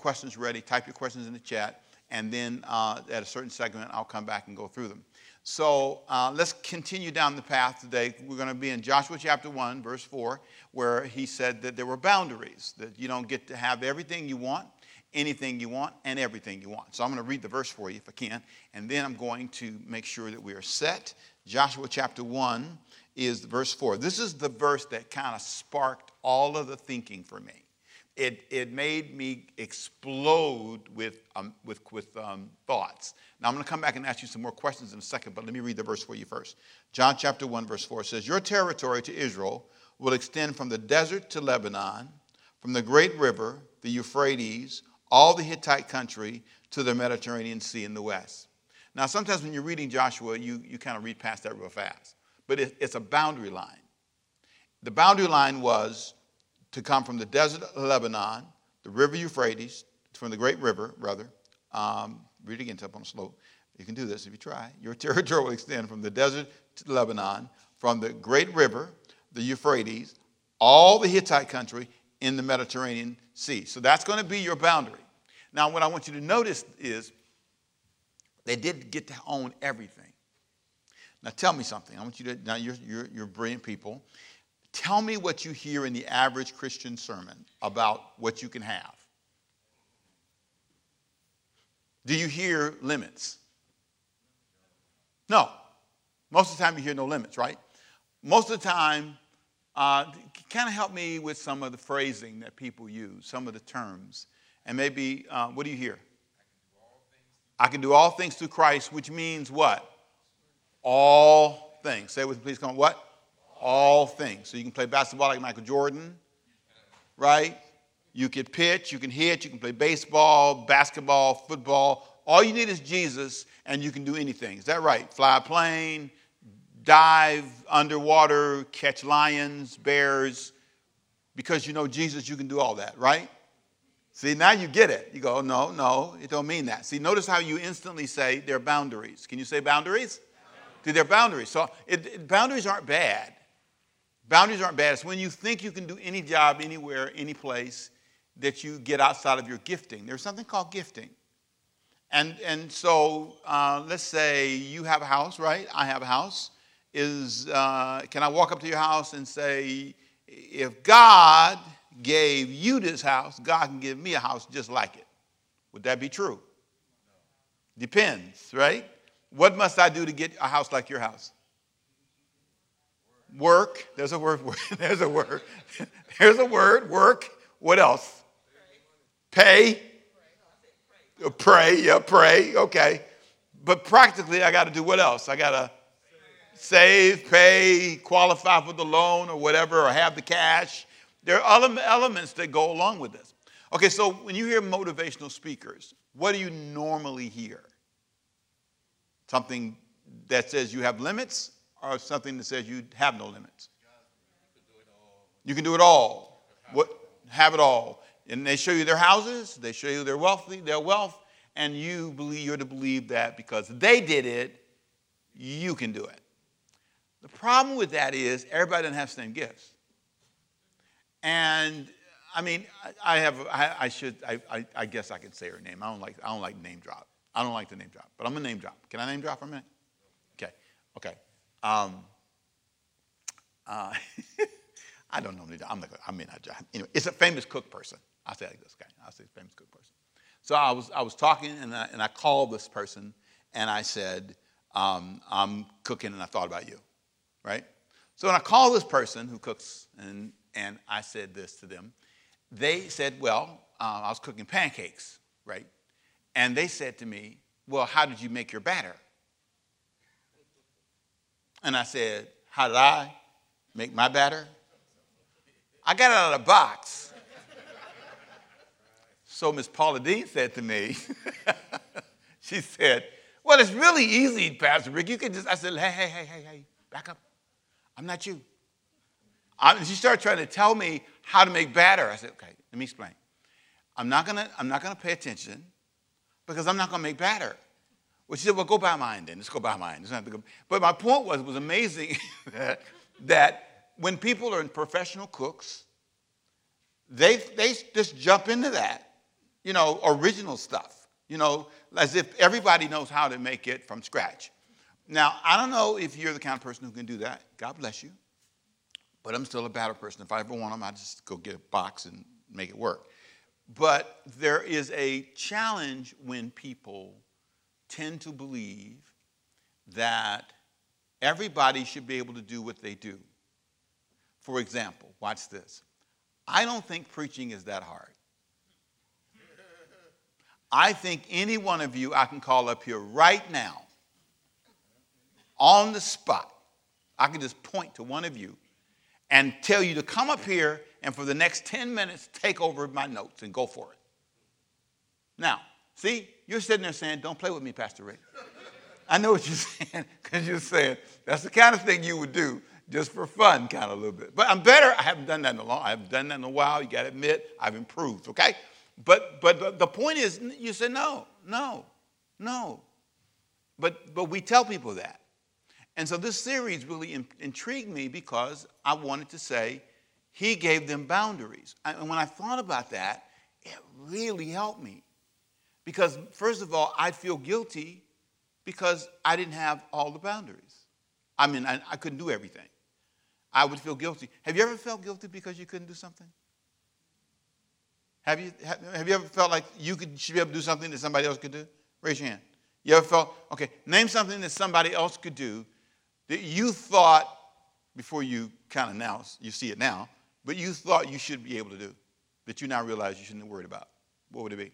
questions ready, type your questions in the chat, and then uh, at a certain segment, I'll come back and go through them. So uh, let's continue down the path today. We're going to be in Joshua chapter 1, verse 4, where he said that there were boundaries, that you don't get to have everything you want, anything you want, and everything you want. So I'm going to read the verse for you if I can, and then I'm going to make sure that we are set. Joshua chapter 1 is verse 4. This is the verse that kind of sparked all of the thinking for me. It, it made me explode with, um, with, with um, thoughts. Now, I'm going to come back and ask you some more questions in a second, but let me read the verse for you first. John chapter 1, verse 4 says, Your territory to Israel will extend from the desert to Lebanon, from the great river, the Euphrates, all the Hittite country, to the Mediterranean Sea in the west. Now, sometimes when you're reading Joshua, you, you kind of read past that real fast, but it, it's a boundary line. The boundary line was to come from the desert of Lebanon, the river Euphrates, from the great river, rather. Um, read it again, up on a slope. You can do this if you try. Your territory will extend from the desert to Lebanon, from the great river, the Euphrates, all the Hittite country in the Mediterranean Sea. So that's going to be your boundary. Now, what I want you to notice is they did get to own everything. Now, tell me something. I want you to, now you're, you're, you're brilliant people. Tell me what you hear in the average Christian sermon about what you can have. Do you hear limits? No. Most of the time, you hear no limits, right? Most of the time, uh, kind of help me with some of the phrasing that people use, some of the terms. And maybe, uh, what do you hear? I can do all things through Christ, which means what? All things. Say with me, please. Come on. What? All things. So you can play basketball like Michael Jordan, right? You can pitch, you can hit, you can play baseball, basketball, football. All you need is Jesus, and you can do anything. Is that right? Fly a plane, dive underwater, catch lions, bears. Because you know Jesus, you can do all that, right? See, now you get it. You go, no, no, it don't mean that. See, notice how you instantly say there are boundaries. Can you say boundaries? See, there are boundaries. So it, it, boundaries aren't bad. Boundaries aren't bad. It's when you think you can do any job, anywhere, any place, that you get outside of your gifting. There's something called gifting. And, and so uh, let's say you have a house, right? I have a house. Is, uh, can I walk up to your house and say, if God gave you this house, God can give me a house just like it? Would that be true? Depends, right? What must I do to get a house like your house? Work. There's a word. There's a word. There's a word. Work. What else? Pay. Uh, pray, yeah, pray, okay. But practically, I got to do what else? I got to save, pay, qualify for the loan or whatever, or have the cash. There are elements that go along with this. Okay, so when you hear motivational speakers, what do you normally hear? Something that says you have limits, or something that says you have no limits? You can do it all. What? Have it all. And they show you their houses, they show you their wealthy, their wealth, and you believe you're to believe that because they did it, you can do it. The problem with that is everybody doesn't have the same gifts. And I mean, I have, I, I should, I, I, I, guess I could say her name. I don't like, I don't like name drop. I don't like the name drop, but I'm a name drop. Can I name drop for a minute? Okay, okay. Um, uh, I don't know. I'm not. I mean, I, anyway, it's a famous cook person. I'll say like this guy. I'll say famous cook person. So I was, I was talking and I, and I called this person and I said, um, I'm cooking and I thought about you, right? So when I called this person who cooks and, and I said this to them, they said, well, uh, I was cooking pancakes, right? And they said to me, well, how did you make your batter? And I said, how did I make my batter? I got it out of the box. So Miss Paula Deen said to me, she said, Well, it's really easy, Pastor Rick. You can just, I said, Hey, hey, hey, hey, hey, back up. I'm not you. I, she started trying to tell me how to make batter. I said, Okay, let me explain. I'm not gonna, I'm not gonna pay attention because I'm not gonna make batter. Well, she said, Well, go buy mine then. Let's go buy mine. Go. But my point was, it was amazing that, that when people are professional cooks, they, they just jump into that you know, original stuff, you know, as if everybody knows how to make it from scratch. Now, I don't know if you're the kind of person who can do that. God bless you. But I'm still a better person. If I ever want them, I just go get a box and make it work. But there is a challenge when people tend to believe that everybody should be able to do what they do. For example, watch this. I don't think preaching is that hard. I think any one of you I can call up here right now, on the spot. I can just point to one of you and tell you to come up here and for the next 10 minutes take over my notes and go for it. Now, see, you're sitting there saying, Don't play with me, Pastor Rick. I know what you're saying, because you're saying that's the kind of thing you would do just for fun, kind of a little bit. But I'm better. I haven't done that in a long. I haven't done that in a while. You got to admit, I've improved. Okay, but but the point is, you say no, no, no. But but we tell people that, and so this series really in, intrigued me because I wanted to say he gave them boundaries, and when I thought about that, it really helped me because first of all, I'd feel guilty because I didn't have all the boundaries. I mean, I, I couldn't do everything. I would feel guilty. Have you ever felt guilty because you couldn't do something? Have you, have, have you ever felt like you could, should be able to do something that somebody else could do? Raise your hand. You ever felt, okay, name something that somebody else could do that you thought, before you kind of now, you see it now, but you thought you should be able to do, that you now realize you shouldn't have worried about. What would it be?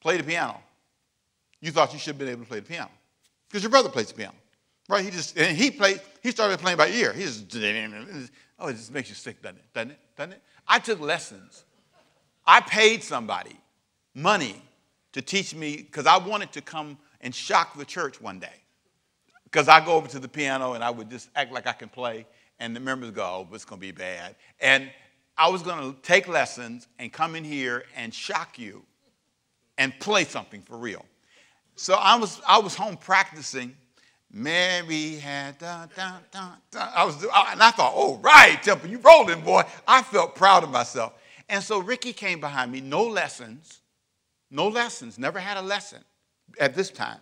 Play the piano. You thought you should have been able to play the piano because your brother plays the piano. Right? He just and he played. He started playing by ear. He just oh, it just makes you sick, doesn't it? Doesn't it? Doesn't it? I took lessons. I paid somebody money to teach me because I wanted to come and shock the church one day. Because I go over to the piano and I would just act like I can play, and the members go, "Oh, it's going to be bad." And I was going to take lessons and come in here and shock you and play something for real. So I was I was home practicing Mary had da, da, da, da. I was, and I thought, oh, right, Temple, you rolling, boy. I felt proud of myself. And so Ricky came behind me, no lessons, no lessons, never had a lesson at this time.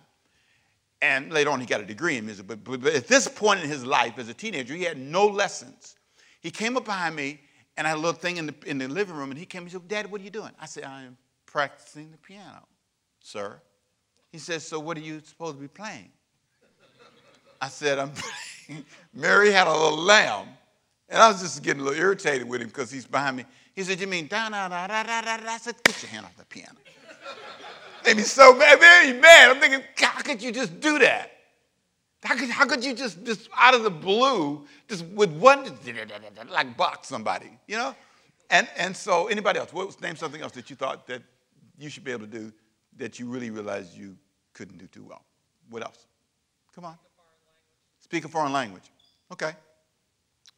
And later on, he got a degree in music. But, but, but at this point in his life, as a teenager, he had no lessons. He came up behind me, and I had a little thing in the, in the living room, and he came and said, Dad, what are you doing? I said, I am practicing the piano, sir. He says, So what are you supposed to be playing? I said, I'm praying. Mary had a little lamb. And I was just getting a little irritated with him because he's behind me. He said, You mean da da da da da da? I said, Get your hand off the piano. Made me so mad, very mad. I'm thinking, How could you just do that? How could, how could you just, just out of the blue, just with one, like box somebody, you know? And, and so, anybody else, what was, name something else that you thought that you should be able to do that you really realize you couldn't do too well? What else? Come on. Speak a foreign language. Okay.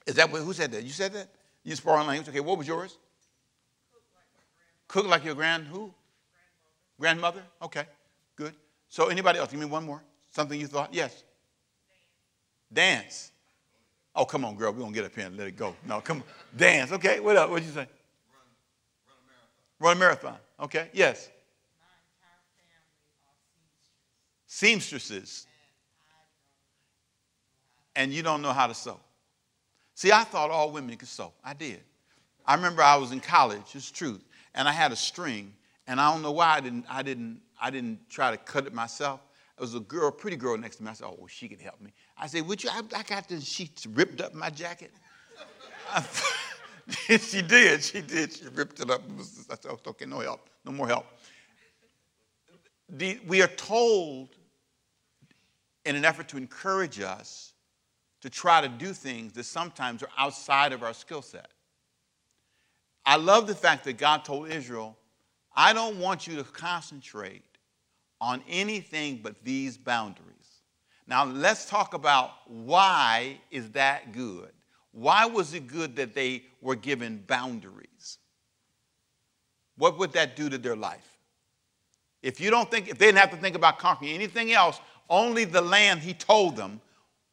Is that what, who said that? You said that? You use foreign language. Okay, what was yours? Cook like your grand who? Grandmother. Grandmother? Okay, good. So anybody else? Give me one more. Something you thought? Yes. Dance. Dance. Oh, come on, girl. We're going to get up here and let it go. No, come on. Dance. Okay. What else? What'd you say? Run, run a marathon. Run a marathon. Okay. Yes. Seamstresses and you don't know how to sew. See, I thought all women could sew. I did. I remember I was in college, it's truth, and I had a string, and I don't know why I didn't, I didn't, I didn't try to cut it myself. There was a girl, a pretty girl next to me. I said, oh, well, she could help me. I said, would you, I, I got this, she ripped up my jacket. she did, she did. She ripped it up. I said, oh, okay, no help, no more help. The, we are told in an effort to encourage us to try to do things that sometimes are outside of our skill set. I love the fact that God told Israel, I don't want you to concentrate on anything but these boundaries. Now let's talk about why is that good? Why was it good that they were given boundaries? What would that do to their life? If you don't think, if they didn't have to think about conquering anything else, only the land he told them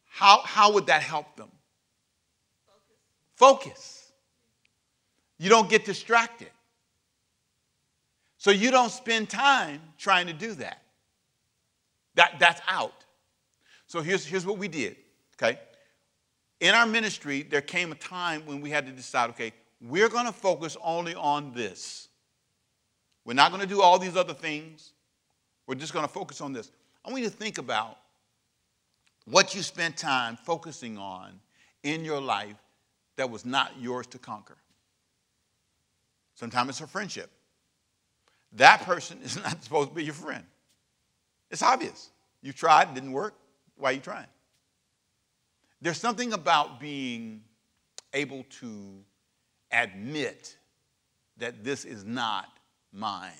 how, how would that help them? Focus. Focus. You don't get distracted. So you don't spend time trying to do that. That that's out. So here's, here's what we did, okay? In our ministry, there came a time when we had to decide, okay, we're going to focus only on this. We're not going to do all these other things. We're just going to focus on this. I want you to think about what you spent time focusing on in your life that was not yours to conquer. Sometimes it's a friendship. That person is not supposed to be your friend. It's obvious. You tried, it didn't work. Why are you trying? There's something about being able to admit that this is not mine,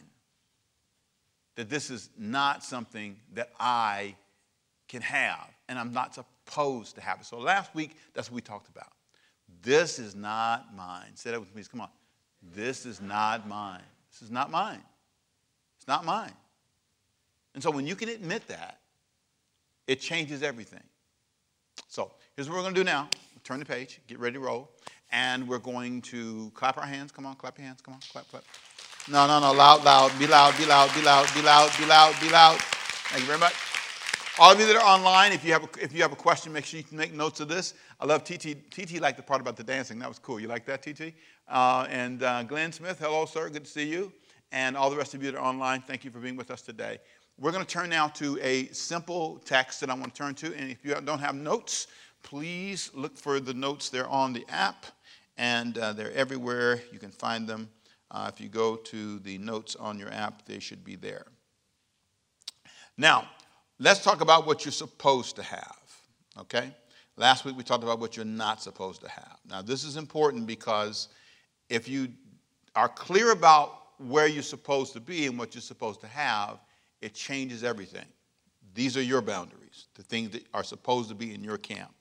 that this is not something that I can have, and I'm not supposed to have it. So last week, that's what we talked about. This is not mine. Say that with me. Come on. This is not mine. This is not mine. It's not mine. And so when you can admit that, it changes everything. So here's what we're going to do now. Turn the page, get ready to roll, and we're going to clap our hands. Come on, clap your hands. Come on, clap, clap. No, no, no, loud, loud. Be loud, be loud, be loud, be loud, be loud, be loud. Thank you very much. All of you that are online, if you have a, if you have a question, make sure you make notes of this. I love TT. TT liked the part about the dancing. That was cool. You like that, TT? Uh, and uh, Glenn Smith, hello, sir. Good to see you. And all the rest of you that are online, thank you for being with us today. We're going to turn now to a simple text that I want to turn to. And if you don't have notes, please look for the notes. They're on the app, and uh, they're everywhere. You can find them. Uh, if you go to the notes on your app, they should be there. Now, Let's talk about what you're supposed to have, okay? Last week we talked about what you're not supposed to have. Now, this is important because if you are clear about where you're supposed to be and what you're supposed to have, it changes everything. These are your boundaries, the things that are supposed to be in your camp.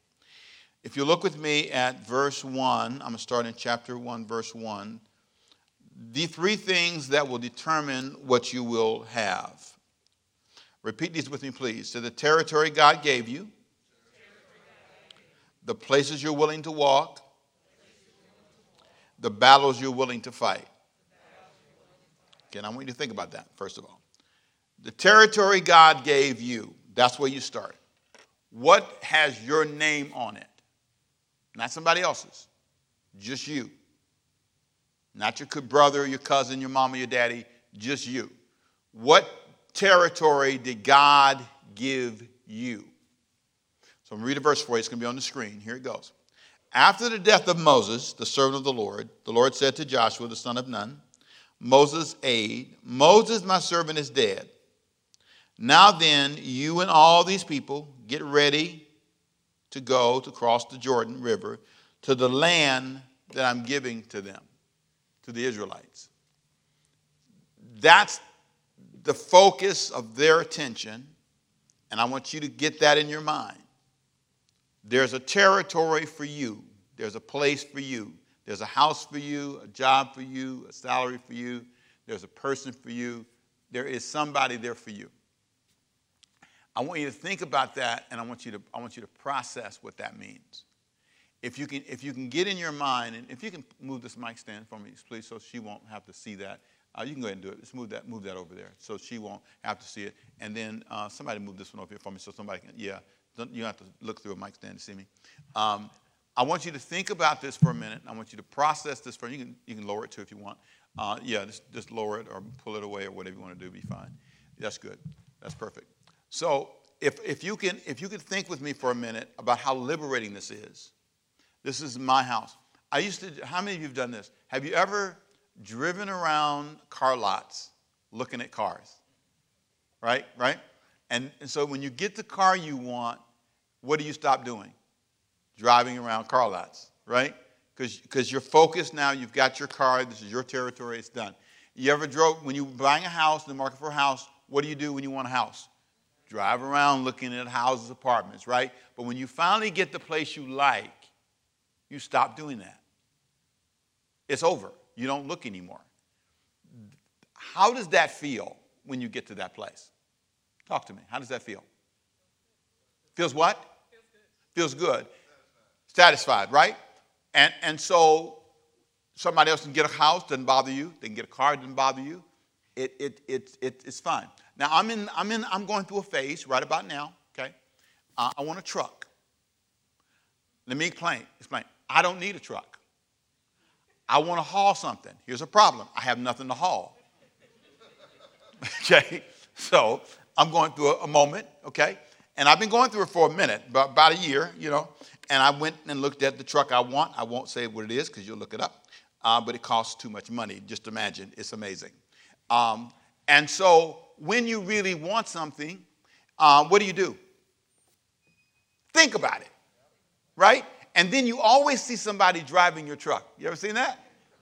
If you look with me at verse 1, I'm going to start in chapter 1, verse 1. The three things that will determine what you will have. Repeat these with me, please. To the territory God gave you, the places you're willing to walk, the battles you're willing to fight. Okay, I want you to think about that, first of all. The territory God gave you, that's where you start. What has your name on it? Not somebody else's, just you. Not your brother, your cousin, your mama, your daddy, just you. What territory did God give you? So I'm going to read a verse for you. It's going to be on the screen. Here it goes. After the death of Moses, the servant of the Lord, the Lord said to Joshua, the son of Nun, Moses' aide, Moses, my servant, is dead. Now then, you and all these people get ready to go to cross the Jordan River to the land that I'm giving to them, to the Israelites. That's the focus of their attention, and I want you to get that in your mind. There's a territory for you, there's a place for you, there's a house for you, a job for you, a salary for you, there's a person for you, there is somebody there for you. I want you to think about that and I want you to, I want you to process what that means. If you, can, if you can get in your mind, and if you can move this mic stand for me, please, so she won't have to see that. Uh, you can go ahead and do it. Just move that, move that over there so she won't have to see it. And then uh, somebody move this one over here for me so somebody can, yeah, you have to look through a mic stand to see me. Um, I want you to think about this for a minute. I want you to process this for you can you can lower it too if you want. Uh, yeah, just, just lower it or pull it away or whatever you want to do. Be fine. That's good. That's perfect. So if if you can if you could think with me for a minute about how liberating this is. This is my house. I used to. How many of you have done this? Have you ever driven around car lots looking at cars. Right? Right? And, and so when you get the car you want, what do you stop doing? Driving around car lots, right? Because you're focused now, you've got your car, this is your territory, it's done. You ever drove, when you're buying a house, in the market for a house, what do you do when you want a house? Drive around looking at houses, apartments, right? But when you finally get the place you like, you stop doing that. It's over. You don't look anymore. How does that feel when you get to that place? Talk to me. How does that feel? Feels what? Feels good. Satisfied, right? And, and so somebody else can get a house, doesn't bother you. They can get a car, doesn't bother you. it, it, it, it, it's fine. Now, I'm, in, I'm, in, I'm going through a phase right about now, okay? Uh, I want a truck. Let me explain. explain. I don't need a truck. I want to haul something. Here's a problem I have nothing to haul. okay? So I'm going through a, a, moment, okay? And I've been going through it for a minute, about, about a year, you know. And I went and looked at the truck I want. I won't say what it is because you'll look it up. Uh, but it costs too much money. Just imagine. It's amazing. Um, and so when you really want something, uh, what do you do? Think about it, right? And then you always see somebody driving your truck. You ever seen that?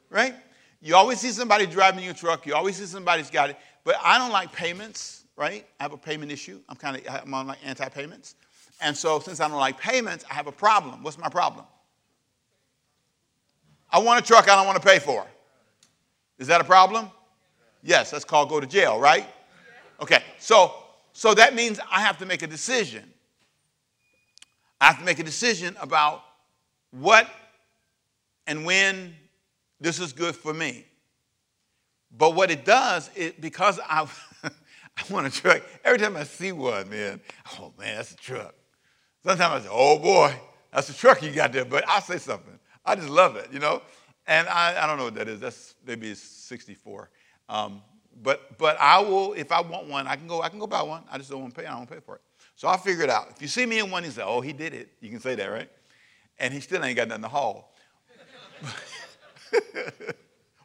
Right? You always see somebody driving your truck. You always see somebody's got it. But I don't like payments, right? I have a payment issue. I'm kind of I'm on like anti-payments. And so since I don't like payments, I have a problem. What's my problem? I want a truck I don't want to pay for. Is that a problem? Yes, that's called go to jail, right? Okay, so so that means I have to make a decision. I have to make a decision about what and when this is good for me. But what it does, it because I I want a truck. Every time I see one, man, oh man, that's a truck. Sometimes I say, oh boy, that's a truck you got there. But I say something. I just love it, you know. And I, I don't know what that is. That's maybe 64. Um, but but I will, if I want one, I can go, I can go buy one. I just don't want to pay, I don't want to pay for it. So I'll figure it out. If you see me in one, you say, oh, he did it. You can say that, right? And he still ain't got nothing to haul.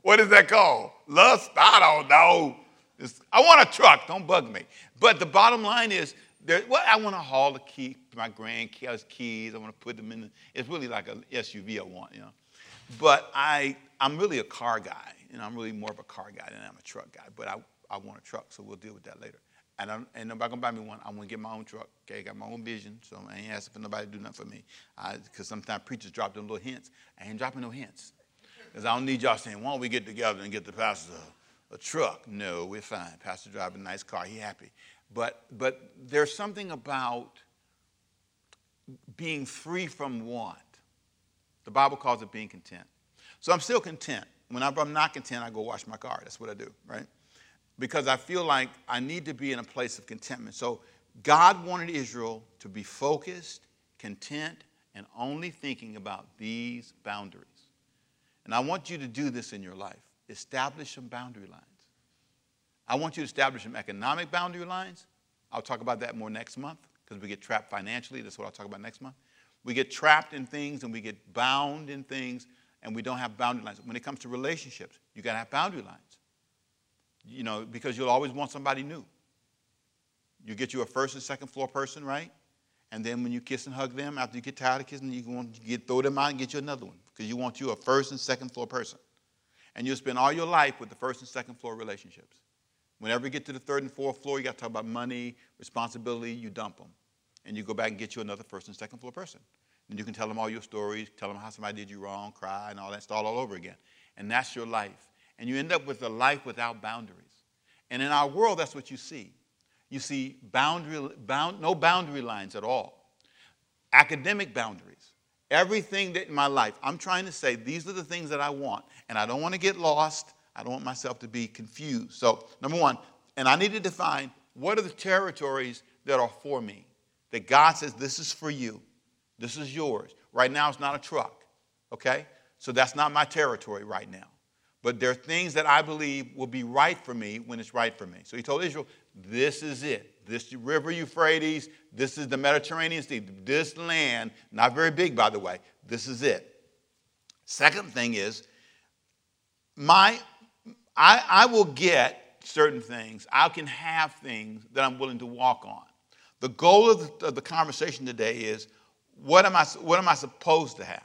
what is that called? Lust? I don't know. It's, I want a truck. Don't bug me. But the bottom line is, there, well, I want to haul the key, my grandkids' keys. I want to put them in. The, it's really like an SUV I want, you know. But I, I'm really a car guy. Know, I'm really more of a car guy than I'm a truck guy. But I, I want a truck, so we'll deal with that later. And, I'm, and nobody gonna buy me one. I want to get my own truck. Okay, I got my own vision, so I ain't asking for nobody to do nothing for me. Because sometimes preachers drop them little hints. I ain't dropping no hints. Because I don't need y'all saying, why don't we get together and get the pastor a, a truck? No, we're fine. Pastor driving a nice car. He happy. But, but there's something about being free from want. The Bible calls it being content. So I'm still content. Whenever I'm not content, I go wash my car. That's what I do, right? Because I feel like I need to be in a place of contentment. So God wanted Israel to be focused, content, and only thinking about these boundaries. And I want you to do this in your life. Establish some boundary lines. I want you to establish some economic boundary lines. I'll talk about that more next month because we get trapped financially. That's what I'll talk about next month. We get trapped in things and we get bound in things and we don't have boundary lines. When it comes to relationships, you got to have boundary lines. You know, because you'll always want somebody new. You get you a first and second floor person, right? And then when you kiss and hug them, after you get tired of kissing, you want to get, throw them out and get you another one because you want you a first and second floor person. And you'll spend all your life with the first and second floor relationships. Whenever you get to the third and fourth floor, you got to talk about money, responsibility, you dump them. And you go back and get you another first and second floor person. And you can tell them all your stories, tell them how somebody did you wrong, cry, and all that, start all over again. And that's your life. And you end up with a life without boundaries. And in our world, that's what you see. You see boundary, bound, no boundary lines at all. Academic boundaries. Everything that in my life, I'm trying to say these are the things that I want. And I don't want to get lost. I don't want myself to be confused. So, number one, and I need to define what are the territories that are for me? That God says, this is for you, this is yours. Right now, it's not a truck, okay? So that's not my territory right now. But there are things that I believe will be right for me when it's right for me. So he told Israel, this is it. This river Euphrates, this is the Mediterranean Sea, this land, not very big, by the way, this is it. Second thing is, my I, I will get certain things. I can have things that I'm willing to walk on. The goal of the, of the conversation today is what am, I, what am I supposed to have?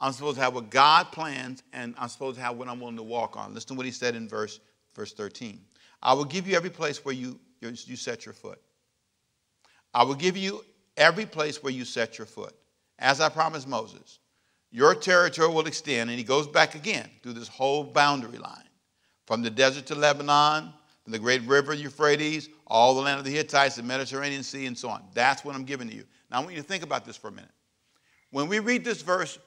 I'm supposed to have what God plans, and I'm supposed to have what I'm willing to walk on. Listen to what he said in verse, verse 13. I will give you every place where you, you set your foot. I will give you every place where you set your foot, as I promised Moses. Your territory will extend, and he goes back again through this whole boundary line from the desert to Lebanon, from the great river Euphrates, all the land of the Hittites, the Mediterranean Sea, and so on. That's what I'm giving to you. Now, I want you to think about this for a minute. When we read this verse,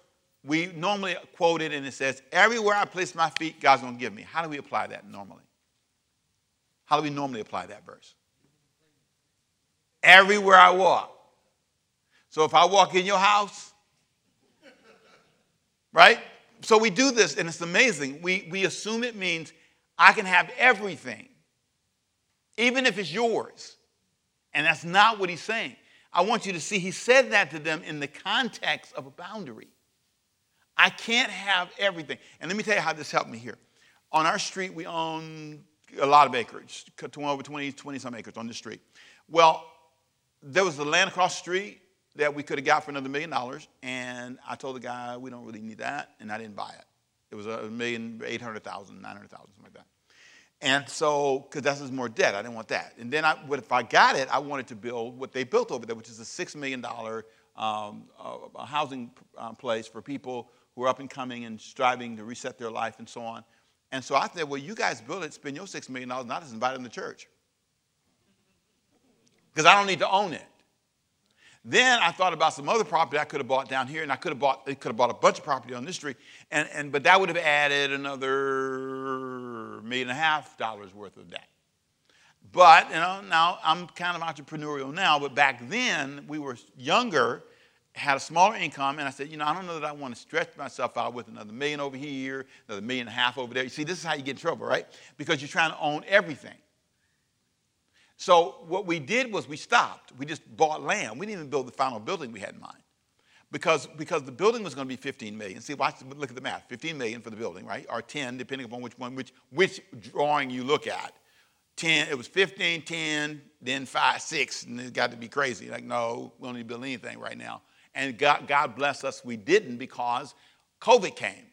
we normally quote it and it says, Everywhere I place my feet, God's going to give me. How do we apply that normally? How do we normally apply that verse? Everywhere I walk. So if I walk in your house, right? So we do this, and it's amazing. We, we assume it means I can have everything, even if it's yours. And that's not what he's saying. I want you to see he said that to them in the context of a boundary. I can't have everything. And let me tell you how this helped me here. On our street, we own a lot of acreage, over 20, 20 some acres on the street. Well, there was the land across the street that we could have got for another million dollars, and I told the guy we don't really need that, and I didn't buy it. It was a million, eight hundred thousand, nine hundred thousand, something like that. And so, because that's just more debt, I didn't want that. And then, I, if I got it, I wanted to build what they built over there, which is a six million dollar um, uh, housing um, place for people who are up and coming and striving to reset their life and so on. And so I said, well, you guys build it, spend your $6 million, and I just invite them to church. Because I don't need to own it. Then I thought about some other property I could have bought down here, and I could have bought, could have bought a bunch of property on this street, and, and, but that would have added another million and a half dollars worth of debt. But, you know, now I'm kind of entrepreneurial now, but back then we were younger, had a smaller income, and I said, you know, I don't know that I want to stretch myself out with another million over here, another million and a half over there. You see, this is how you get in trouble, right? Because you're trying to own everything. So what we did was we stopped. We just bought land. We didn't even build the final building we had in mind. Because, because the building was going to be 15 million. See, watch, look at the math. 15 million for the building, right? Or 10, depending upon which one, which, which drawing you look at. 10, it was 15, 10, then 5, 6, and it got to be crazy. Like, no, we don't need to build anything right now. And God, God bless us, we didn't because COVID came.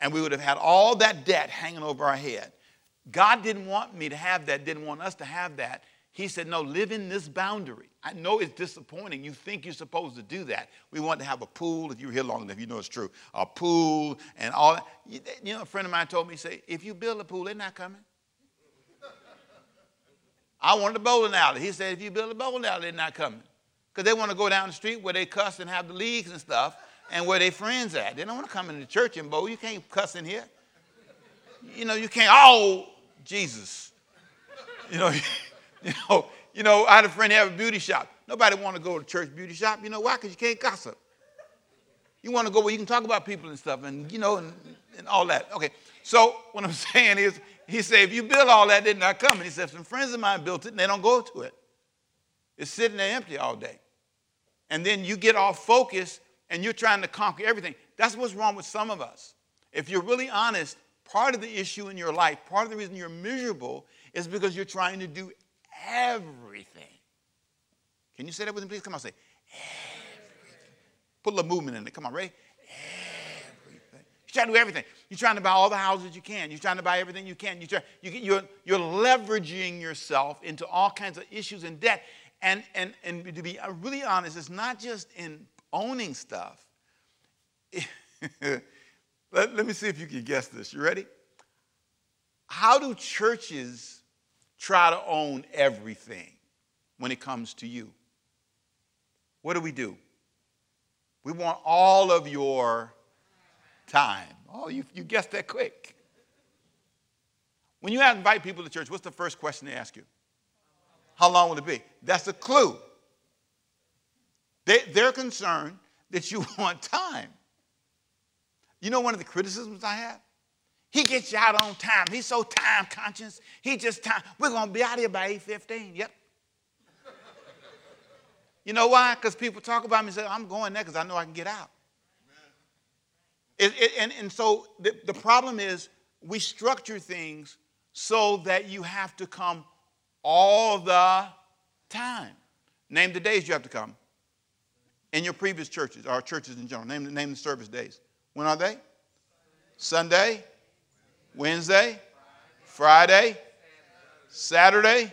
And we would have had all that debt hanging over our head. God didn't want me to have that, didn't want us to have that. He said, No, live in this boundary. I know it's disappointing. You think you're supposed to do that. We want to have a pool, if you were here long enough, you know it's true. A pool and all that. You know, a friend of mine told me, say, if you build a pool, they're not coming. I wanted a bowling alley. He said, if you build a bowling alley, they're not coming because they want to go down the street where they cuss and have the leagues and stuff and where their friends at. They don't want to come into church and bowl. You can't cuss in here. You know, you can't, oh, Jesus. You know, you know, you know, I had a friend have a beauty shop. Nobody want to go to church beauty shop. You know why? Because you can't gossip. You want to go where you can talk about people and stuff and, you know, and, and all that. Okay, so what I'm saying is, he said, if you build all that, they're not coming. He said, some friends of mine built it and they don't go to it. It's sitting there empty all day and then you get off focus and you're trying to conquer everything. That's what's wrong with some of us. If you're really honest, part of the issue in your life, part of the reason you're miserable is because you're trying to do everything. Can you say that with me, please? Come on, say everything. Put a little movement in it. Come on, ready? Everything. You're trying to do everything. You're trying to buy all the houses you can. You're trying to buy everything you can. You're, you, you're, you're leveraging yourself into all kinds of issues and debt. And, and, and to be really honest, it's not just in owning stuff. let, let me see if you can guess this. You ready? How do churches try to own everything when it comes to you? What do we do? We want all of your time. Oh, you, you guessed that quick. When you invite people to church, what's the first question they ask you? How long will it be? That's a clue. They, they're concerned that you want time. You know one of the criticisms I have? He gets you out on time. He's so time conscious. He just time. We're gonna be out here by 8:15. Yep. you know why? Because people talk about me and say, I'm going there because I know I can get out. It, it, and, and so the, the problem is we structure things so that you have to come all the time. Name the days you have to come. In your previous churches, or churches in general, name, name the service days. When are they? Sunday, Wednesday, Friday, Saturday,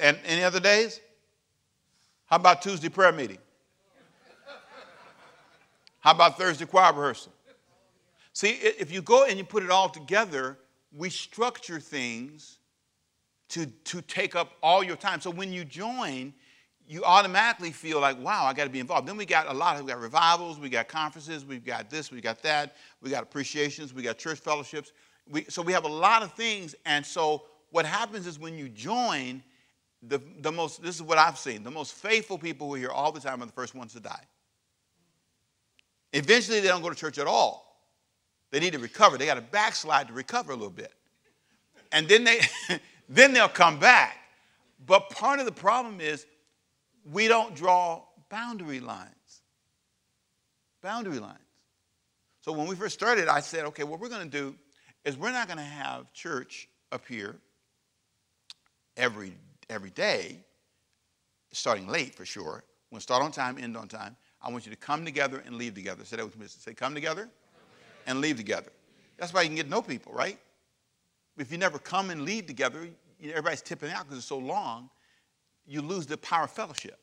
and any other days? How about Tuesday prayer meeting? How about Thursday choir rehearsal? See, if you go and you put it all together, we structure things to, to take up all your time. So when you join, you automatically feel like, wow, I got to be involved. Then we got a lot of, we got revivals, we got conferences, we've got this, we got that, we got appreciations, we got church fellowships. We, so we have a lot of things. And so what happens is when you join, the, the most, this is what I've seen, the most faithful people who are here all the time are the first ones to die. Eventually, they don't go to church at all. They need to recover. They got to backslide to recover a little bit. And then, they, then they'll come back. But part of the problem is we don't draw boundary lines. Boundary lines. So when we first started, I said, okay, what we're going to do is we're not going to have church up here every, every day, starting late for sure. To start on time, end on time. I want you to come together and leave together. Say that with me. Say, come together and leave together. That's why you can get know people, right? If you never come and leave together, everybody's tipping out because it's so long, you lose the power of fellowship.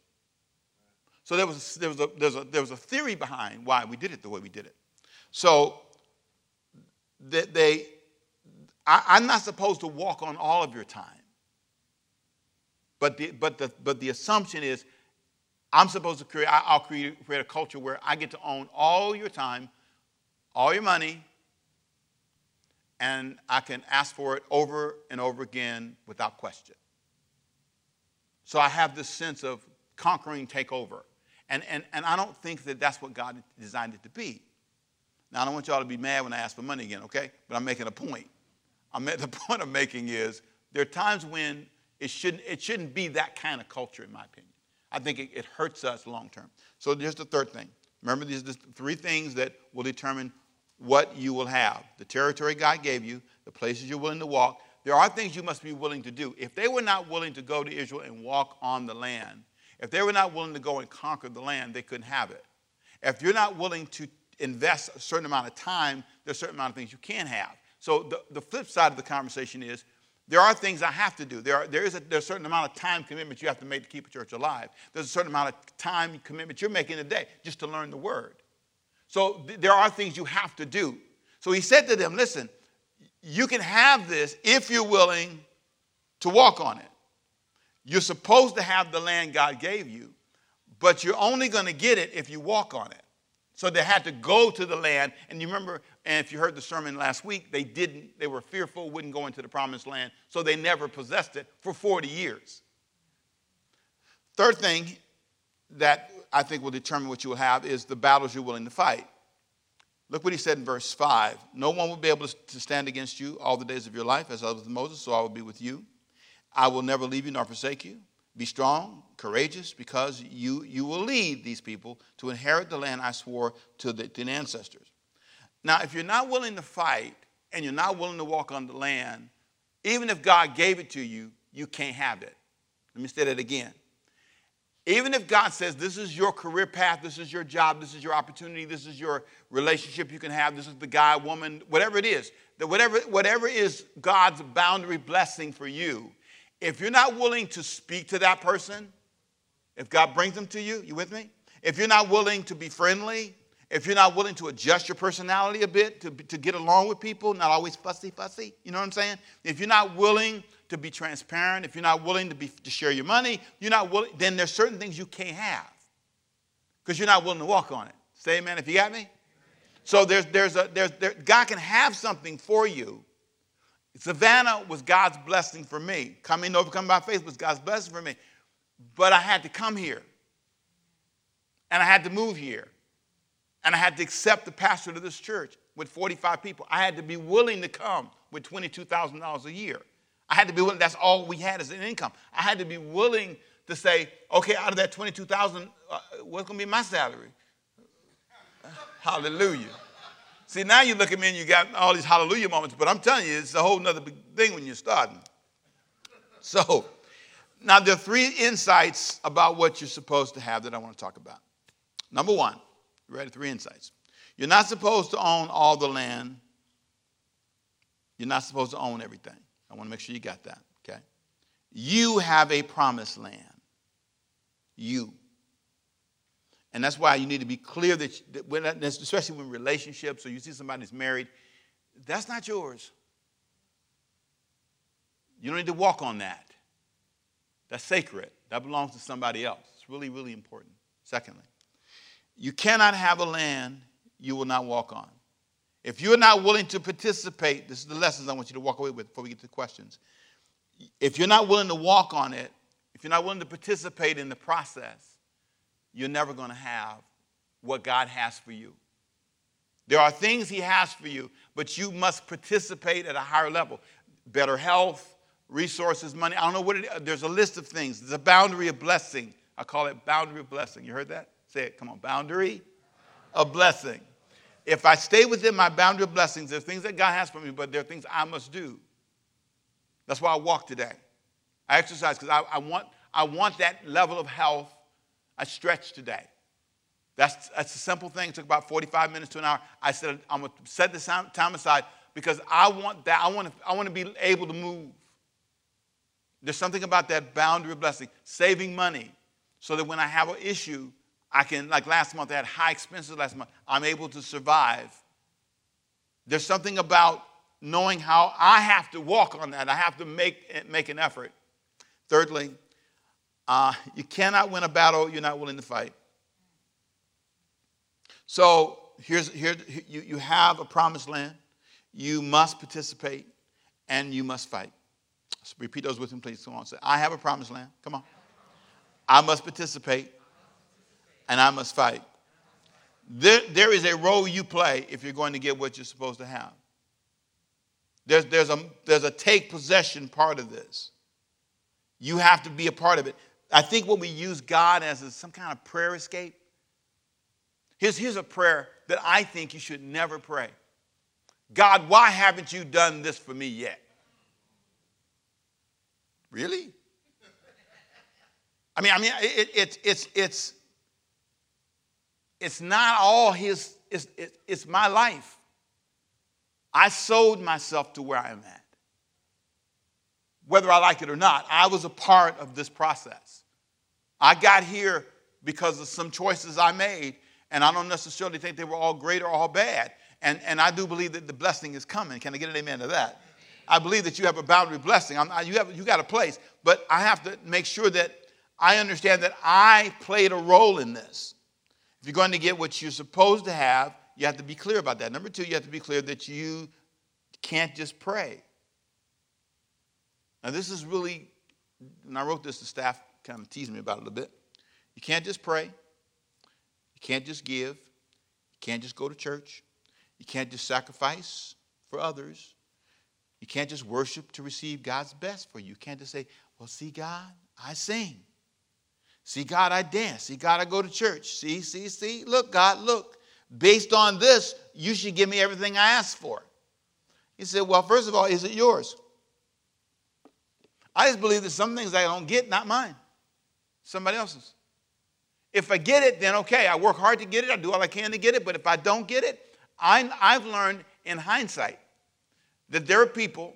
So there was, there, was a, there, was a, there was a theory behind why we did it the way we did it. So that they, I, I'm not supposed to walk on all of your time. But the, but the, but the assumption is I'm supposed to create, I'll create, create a culture where I get to own all your time, all your money, and I can ask for it over and over again without question. So I have this sense of conquering takeover. And, and, and I don't think that that's what God designed it to be. Now, I don't want y'all to be mad when I ask for money again, okay? But I'm making a point. I'm at the point I'm making is there are times when it shouldn't, it shouldn't be that kind of culture, in my opinion. I think it, it hurts us long term. So here's the third thing. Remember, these are the three things that will determine what you will have the territory God gave you, the places you're willing to walk. There are things you must be willing to do. If they were not willing to go to Israel and walk on the land, if they were not willing to go and conquer the land, they couldn't have it. If you're not willing to invest a certain amount of time, there's a certain amount of things you can have. So the, the flip side of the conversation is there are things I have to do. There, are, there is a, there's a certain amount of time commitment you have to make to keep a church alive. There's a certain amount of time commitment you're making a day just to learn the word. So th- there are things you have to do. So he said to them, listen, you can have this if you're willing to walk on it. You're supposed to have the land God gave you, but you're only going to get it if you walk on it. So they had to go to the land. And you remember, and if you heard the sermon last week, they didn't, they were fearful, wouldn't go into the promised land. So they never possessed it for 40 years. Third thing that I think will determine what you will have is the battles you're willing to fight. Look what he said in verse 5 No one will be able to stand against you all the days of your life, as I was with Moses, so I will be with you. I will never leave you nor forsake you. Be strong, courageous, because you, you will lead these people to inherit the land I swore to the, to the ancestors. Now, if you're not willing to fight and you're not willing to walk on the land, even if God gave it to you, you can't have it. Let me say that again. Even if God says this is your career path, this is your job, this is your opportunity, this is your relationship you can have, this is the guy, woman, whatever it is, that whatever, whatever is God's boundary blessing for you, if you're not willing to speak to that person, if God brings them to you, you with me? If you're not willing to be friendly, if you're not willing to adjust your personality a bit to, to get along with people, not always fussy, fussy, you know what I'm saying? If you're not willing to be transparent, if you're not willing to, be, to share your money, you're not willing, then there's certain things you can't have because you're not willing to walk on it. Say amen if you got me. So there's, there's a, there's, there, God can have something for you Savannah was God's blessing for me. Coming to overcome by faith was God's blessing for me. But I had to come here. And I had to move here. And I had to accept the pastor of this church with 45 people. I had to be willing to come with $22,000 a year. I had to be willing, that's all we had as an income. I had to be willing to say, okay, out of that 22,000, uh, what's going to be my salary? Hallelujah. See, now you look at me and you got all these hallelujah moments, but I'm telling you, it's a whole nother thing when you're starting. So, now there are three insights about what you're supposed to have that I want to talk about. Number one, ready? Three insights. You're not supposed to own all the land. You're not supposed to own everything. I want to make sure you got that, okay? You have a promised land. You. And that's why you need to be clear that, when, especially when relationships or you see somebody that's married, that's not yours. You don't need to walk on that. That's sacred. That belongs to somebody else. It's really, really important. Secondly, you cannot have a land you will not walk on. If you're not willing to participate, this is the lessons I want you to walk away with before we get to questions. If you're not willing to walk on it, if you're not willing to participate in the process, you're never going to have what God has for you. There are things He has for you, but you must participate at a higher level. Better health, resources, money. I don't know what it is. There's a list of things. There's a boundary of blessing. I call it boundary of blessing. You heard that? Say it. Come on. Boundary of blessing. If I stay within my boundary of blessings, there's things that God has for me, but there are things I must do. That's why I walk today. I exercise because I, I, want, I want that level of health. I stretch today. That's, that's a simple thing. It took about 45 minutes to an hour. I said, I'm going to set this time aside because I want that. I want to, I want to be able to move. There's something about that boundary of blessing, saving money so that when I have an issue, I can, like last month, I had high expenses last month, I'm able to survive. There's something about knowing how I have to walk on that. I have to make, make an effort. Thirdly, uh, you cannot win a battle you're not willing to fight. So here's, here, you, you have a promised land. You must participate and you must fight. So repeat those with me, please. Come on. Say, I have a promised land. Come on. I must participate and I must fight. There, there is a role you play if you're going to get what you're supposed to have. There's, there's, a, there's a take possession part of this. You have to be a part of it. I think when we use God as a, some kind of prayer escape, here's, here's a prayer that I think you should never pray God, why haven't you done this for me yet? Really? I mean, I mean, it, it, it's, it's, it's not all his, it's, it, it's my life. I sold myself to where I am at. Whether I like it or not, I was a part of this process. I got here because of some choices I made, and I don't necessarily think they were all great or all bad. And, and I do believe that the blessing is coming. Can I get an amen to that? I believe that you have a boundary blessing. I'm, you, have, you got a place, but I have to make sure that I understand that I played a role in this. If you're going to get what you're supposed to have, you have to be clear about that. Number two, you have to be clear that you can't just pray. Now, this is really, and I wrote this, the staff kind of teased me about it a little bit. You can't just pray. You can't just give. You can't just go to church. You can't just sacrifice for others. You can't just worship to receive God's best for you. You can't just say, Well, see, God, I sing. See, God, I dance. See, God, I go to church. See, see, see. Look, God, look. Based on this, you should give me everything I ask for. He said, Well, first of all, is it yours? I just believe that some things I don't get, not mine, somebody else's. If I get it, then okay, I work hard to get it, I do all I can to get it, but if I don't get it, I, I've learned in hindsight that there are people,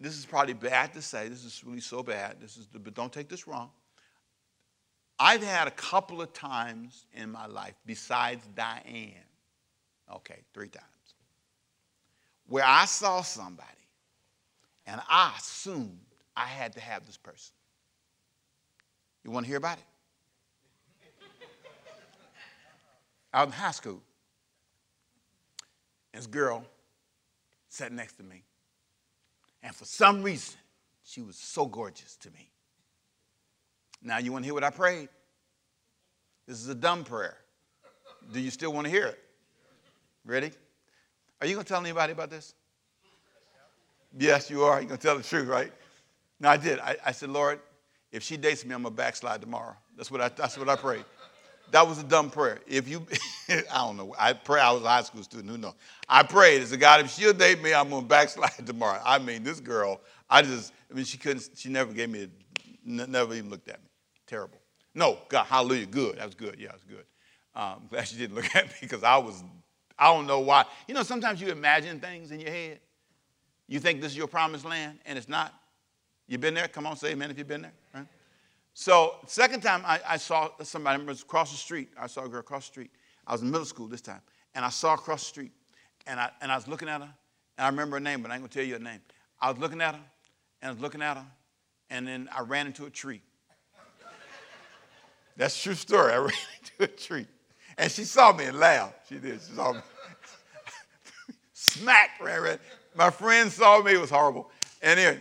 this is probably bad to say, this is really so bad, this is, but don't take this wrong. I've had a couple of times in my life, besides Diane, okay, three times, where I saw somebody and I assumed I had to have this person. You want to hear about it? Out in high school, this girl sat next to me. And for some reason, she was so gorgeous to me. Now, you want to hear what I prayed? This is a dumb prayer. Do you still want to hear it? Ready? Are you going to tell anybody about this? Yes, you are. You're going to tell the truth, right? No, I did. I, I said, Lord, if she dates me, I'm going to backslide tomorrow. That's what I, that's what I prayed. That was a dumb prayer. If you, I don't know. I pray. I was a high school student. Who knows? I prayed. As a God, if she'll date me, I'm to backslide tomorrow. I mean, this girl, I just, I mean, she couldn't, she never gave me, a, never even looked at me. Terrible. No, God, hallelujah, good. That was good. Yeah, it was good. Um, glad she didn't look at me because I was, I don't know why. You know, sometimes you imagine things in your head. You think this is your promised land, and it's not. You've been there? Come on, say amen if you've been there. Right? So, second time I, I saw somebody was across the street. I saw a girl across the street. I was in middle school this time, and I saw her across the street, and I, and I was looking at her, and I remember her name, but I ain't gonna tell you her name. I was looking at her, and I was looking at her, and then I ran into a tree. That's a true story. I ran into a tree. And she saw me and laughed. She did. She saw me. smack ran right. My friend saw me. It was horrible. And then,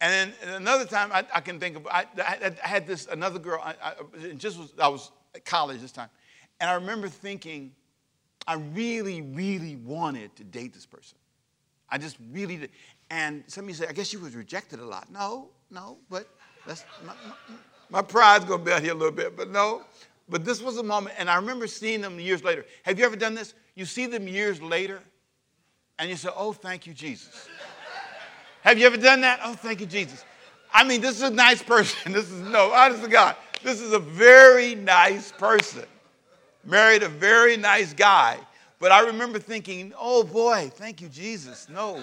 and then another time I, I can think of, I, I, I, had this another girl. I, I just was I was at college this time, and I remember thinking, I really, really wanted to date this person. I just really did. And some of you say, I guess you was rejected a lot. No, no, but that's my, my pride's gonna be out here a little bit, but no. But this was a moment, and I remember seeing them years later. Have you ever done this? You see them years later, and you say, Oh, thank you, Jesus. Have you ever done that? Oh, thank you, Jesus. I mean, this is a nice person. This is, no, honest to God, this is a very nice person. Married a very nice guy. But I remember thinking, oh boy, thank you, Jesus. No.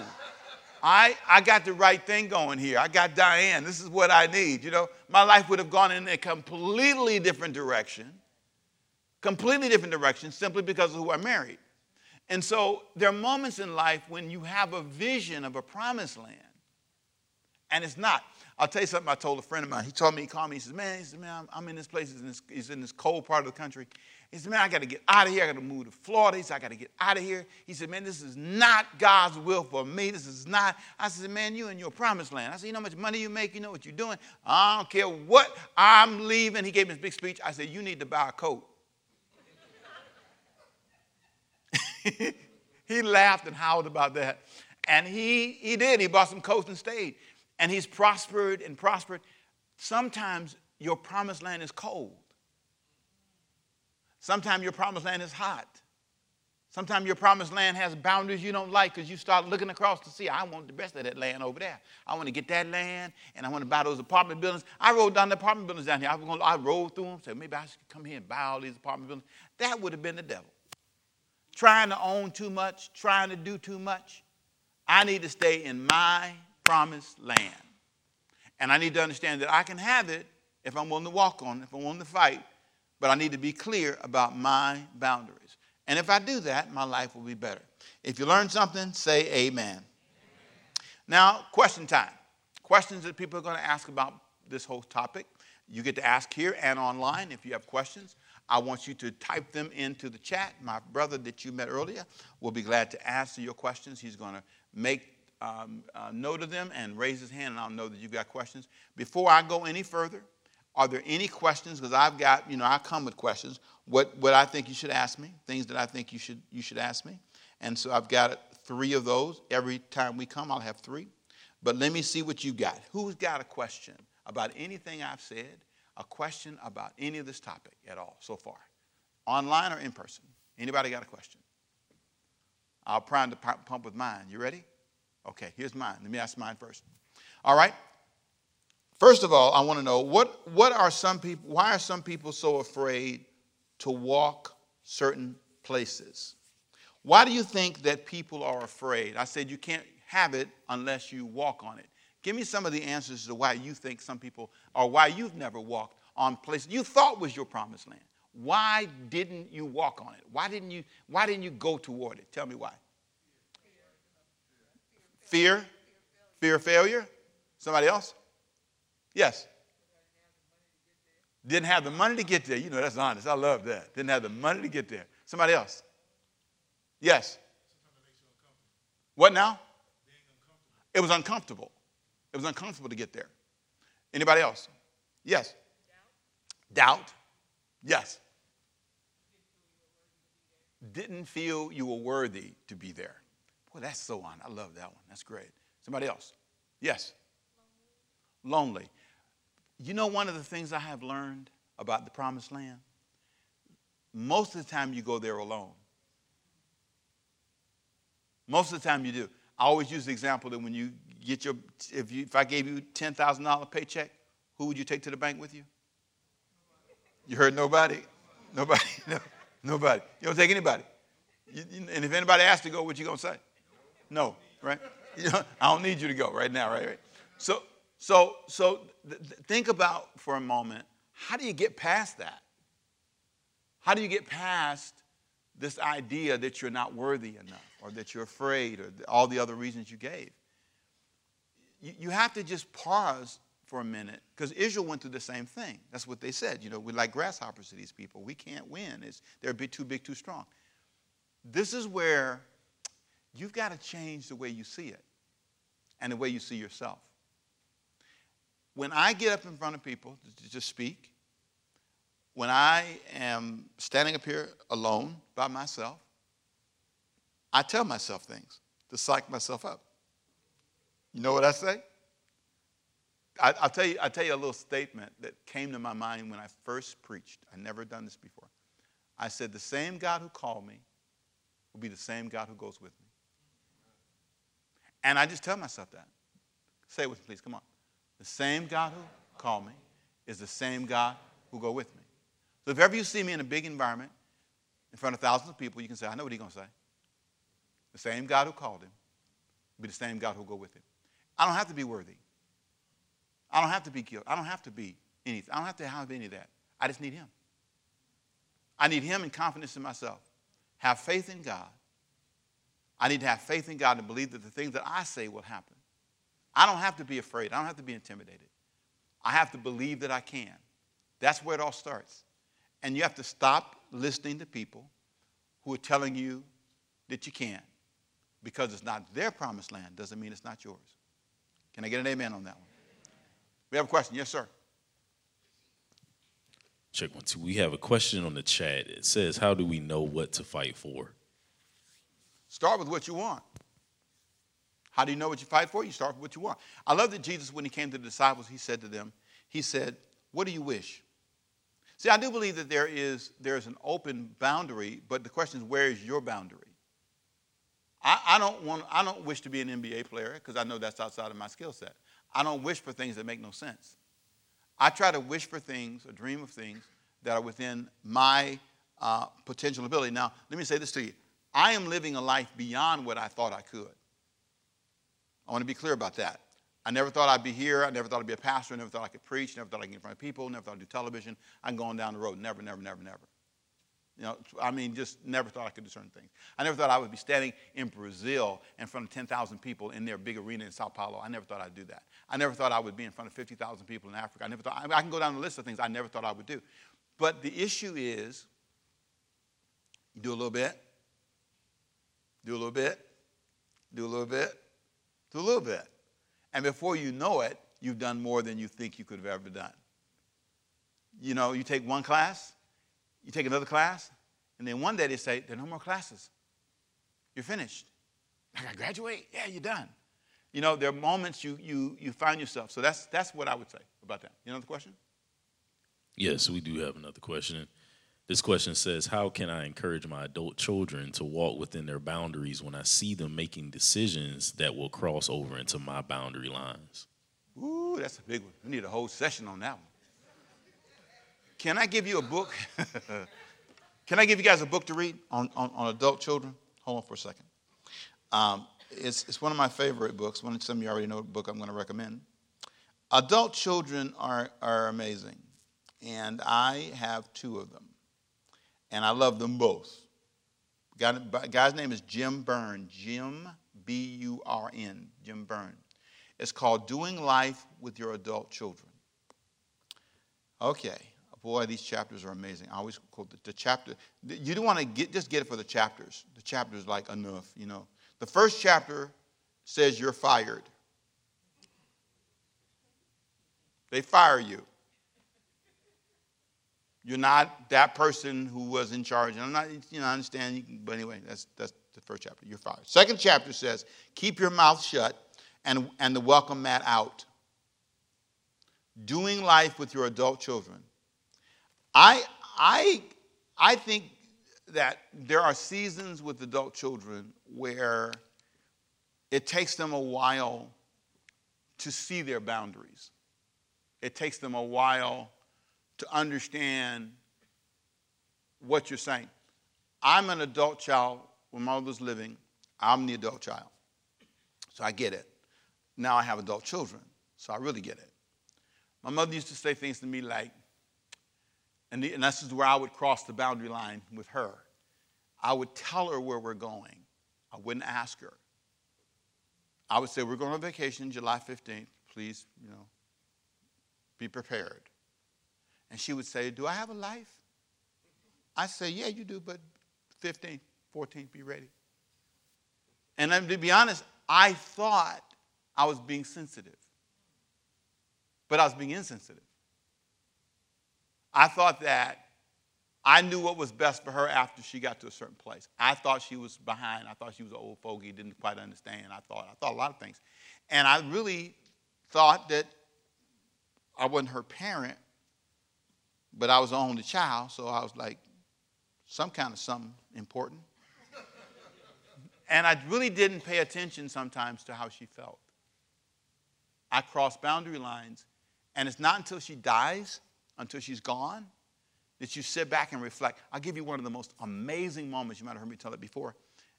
I, I got the right thing going here. I got Diane. This is what I need. You know, my life would have gone in a completely different direction, completely different direction, simply because of who I married. And so there are moments in life when you have a vision of a promised land, and it's not. I'll tell you something I told a friend of mine. He told me, he called me, he says, Man, he said, Man, I'm, in this place, he's in this, he's in this cold part of the country. He said, Man, I got to get out of here. I got to move to Florida. He said, I got to get out of here. He said, Man, this is not God's will for me. This is not. I said, Man, you in your promised land. I said, You know how much money you make? You know what you're doing? I don't care what. I'm leaving. He gave me this big speech. I said, You need to buy a coat. he laughed and howled about that. And he, he did. He bought some coats and stayed. And he's prospered and prospered. Sometimes your promised land is cold. Sometimes your promised land is hot. Sometimes your promised land has boundaries you don't like because you start looking across to see, I want the best of that land over there. I want to get that land and I want to buy those apartment buildings. I rode down the apartment buildings down here. I, was going, I rode through them, said maybe I should come here and buy all these apartment buildings. That would have been the devil. Trying to own too much, trying to do too much. I need to stay in my promised land. And I need to understand that I can have it if I'm willing to walk on it, if I'm willing to fight, but I need to be clear about my boundaries. And if I do that, my life will be better. If you learn something, say amen. amen. Now, question time. Questions that people are going to ask about this whole topic. You get to ask here and online if you have questions. I want you to type them into the chat. My brother that you met earlier will be glad to answer your questions. He's going to make um, note of them and raise his hand, and I'll know that you've got questions. Before I go any further, are there any questions? Because I've got, you know, I come with questions. What, what I think you should ask me, things that I think you should, you should ask me. And so I've got three of those. Every time we come, I'll have three. But let me see what you got. Who's got a question about anything I've said? A question about any of this topic at all so far? Online or in person? Anybody got a question? I'll prime the pump with mine. You ready? Okay, here's mine. Let me ask mine first. All right. First of all, I want to know what, what are some people, why are some people so afraid to walk certain places? Why do you think that people are afraid? I said you can't have it unless you walk on it. Give me some of the answers to why you think some people, or why you've never walked on places you thought was your promised land. Why didn't you walk on it? Why didn't you, why didn't you go toward it? Tell me why. Fear? Fear of failure? Somebody else? Yes. Didn't have the money to get there. You know, that's honest. I love that. Didn't have the money to get there. Somebody else. Yes. What now? It was uncomfortable. It was uncomfortable to get there. Anybody else? Yes. Doubt. Doubt. Yes. Didn't feel you were worthy to be there. Boy, that's so on. I love that one. That's great. Somebody else? Yes. Lonely. Lonely. You know, one of the things I have learned about the promised land? Most of the time, you go there alone. Most of the time, you do. I always use the example that when you get your, if, you, if I gave you $10,000 paycheck, who would you take to the bank with you? You heard nobody? Nobody? No, nobody. You don't take anybody. You, and if anybody asks to go, what you going to say? No, right? You know, I don't need you to go right now, right? right? So, so, so th- think about for a moment how do you get past that? How do you get past this idea that you're not worthy enough or that you're afraid or all the other reasons you gave? You, you have to just pause for a minute because Israel went through the same thing. That's what they said. You know, we're like grasshoppers to these people. We can't win. It's, they're a bit too big, too strong. This is where you've got to change the way you see it and the way you see yourself. When I get up in front of people to just speak, when I am standing up here alone by myself, I tell myself things to psych myself up. You know what I say? I, will tell you, I'll tell you a little statement that came to my mind when I first preached. I never done this before. I said, The same God who called me will be the same God who goes with me. And I just tell myself that. Say it with me, please. Come on. The same God who called me is the same God who go with me. So if ever you see me in a big environment in front of thousands of people, you can say, I know what he's going to say. The same God who called him will be the same God who will go with him. I don't have to be worthy. I don't have to be guilty. I don't have to be anything. I don't have to have any of that. I just need him. I need him and confidence in myself. Have faith in God. I need to have faith in God and believe that the things that I say will happen. I don't have to be afraid. I don't have to be intimidated. I have to believe that I can. That's where it all starts. And you have to stop listening to people who are telling you that you can't. Because it's not their promised land doesn't mean it's not yours. Can I get an amen on that one? We have a question. Yes, sir. Check one, two. We have a question on the chat. It says, How do we know what to fight for? Start with what you want. How do you know what you fight for? You start with what you want. I love that Jesus, when he came to the disciples, he said to them, He said, What do you wish? See, I do believe that there is, there is an open boundary, but the question is, where is your boundary? I, I don't, want, I don't wish to be an NBA player because I know that's outside of my skill set. I don't wish for things that make no sense. I try to wish for things or dream of things that are within my uh, potential ability. Now, let me say this to you I am living a life beyond what I thought I could. I want to be clear about that. I never thought I'd be here. I never thought I'd be a pastor. I never thought I could preach. Never thought I'd get in front of people. Never thought I'd do television. I'm going down the road. Never, never, never, never. You know, I mean, just never thought I could do certain things. I never thought I would be standing in Brazil in front of 10,000 people in their big arena in Sao Paulo. I never thought I'd do that. I never thought I would be in front of 50,000 people in Africa. I never thought, I can go down the list of things I never thought I would do. But the issue is, you do a little bit, do a little bit, do a little bit, a little bit. And before you know it, you've done more than you think you could have ever done. You know, you take one class, you take another class, and then one day they say, there are no more classes. You're finished. I got to graduate? Yeah, you're done. You know, there are moments you, you, you find yourself. So that's, that's what I would say about that. You know the question? Yes, we do have another question. This question says, How can I encourage my adult children to walk within their boundaries when I see them making decisions that will cross over into my boundary lines? Ooh, that's a big one. We need a whole session on that one. Can I give you a book? Can I give you guys a book to read on, on, on adult children? Hold on for a second. Um, it's, it's one of my favorite books. One, some of you already know the book I'm going to recommend. Adult children are, are amazing, and I have two of them and I love them both. God, guy's name is Jim Burn, Jim, B U R N, Jim Burn. It's called Doing Life with Your Adult Children. Okay, boy, these chapters are amazing. I always quote the, the chapter. You don't want to get just get it for the chapters. The chapters like enough, you know. The first chapter says you're fired. They fire you. You're not that person who was in charge. And I'm not, you know, I understand, can, but anyway, that's, that's the first chapter. You're fired. Second chapter says, keep your mouth shut and, and the welcome mat out. Doing life with your adult children. I, I, I think that there are seasons with adult children where it takes them a while to see their boundaries. It takes them a while to understand what you're saying. I'm an adult child when my mother's living. I'm the adult child. So I get it. Now I have adult children, so I really get it. My mother used to say things to me like, and, the, and this is where I would cross the boundary line with her. I would tell her where we're going. I wouldn't ask her. I would say, We're going on vacation July 15th. Please, you know, be prepared. And she would say, Do I have a life? I say, Yeah, you do, but 15, 14, be ready. And to be honest, I thought I was being sensitive, but I was being insensitive. I thought that I knew what was best for her after she got to a certain place. I thought she was behind. I thought she was an old fogey, didn't quite understand. I thought, I thought a lot of things. And I really thought that I wasn't her parent, but I was the only child, so I was like, some kind of something important. and I really didn't pay attention sometimes to how she felt. I crossed boundary lines, and it's not until she dies, until she's gone, that you sit back and reflect. I'll give you one of the most amazing moments. You might have heard me tell it before.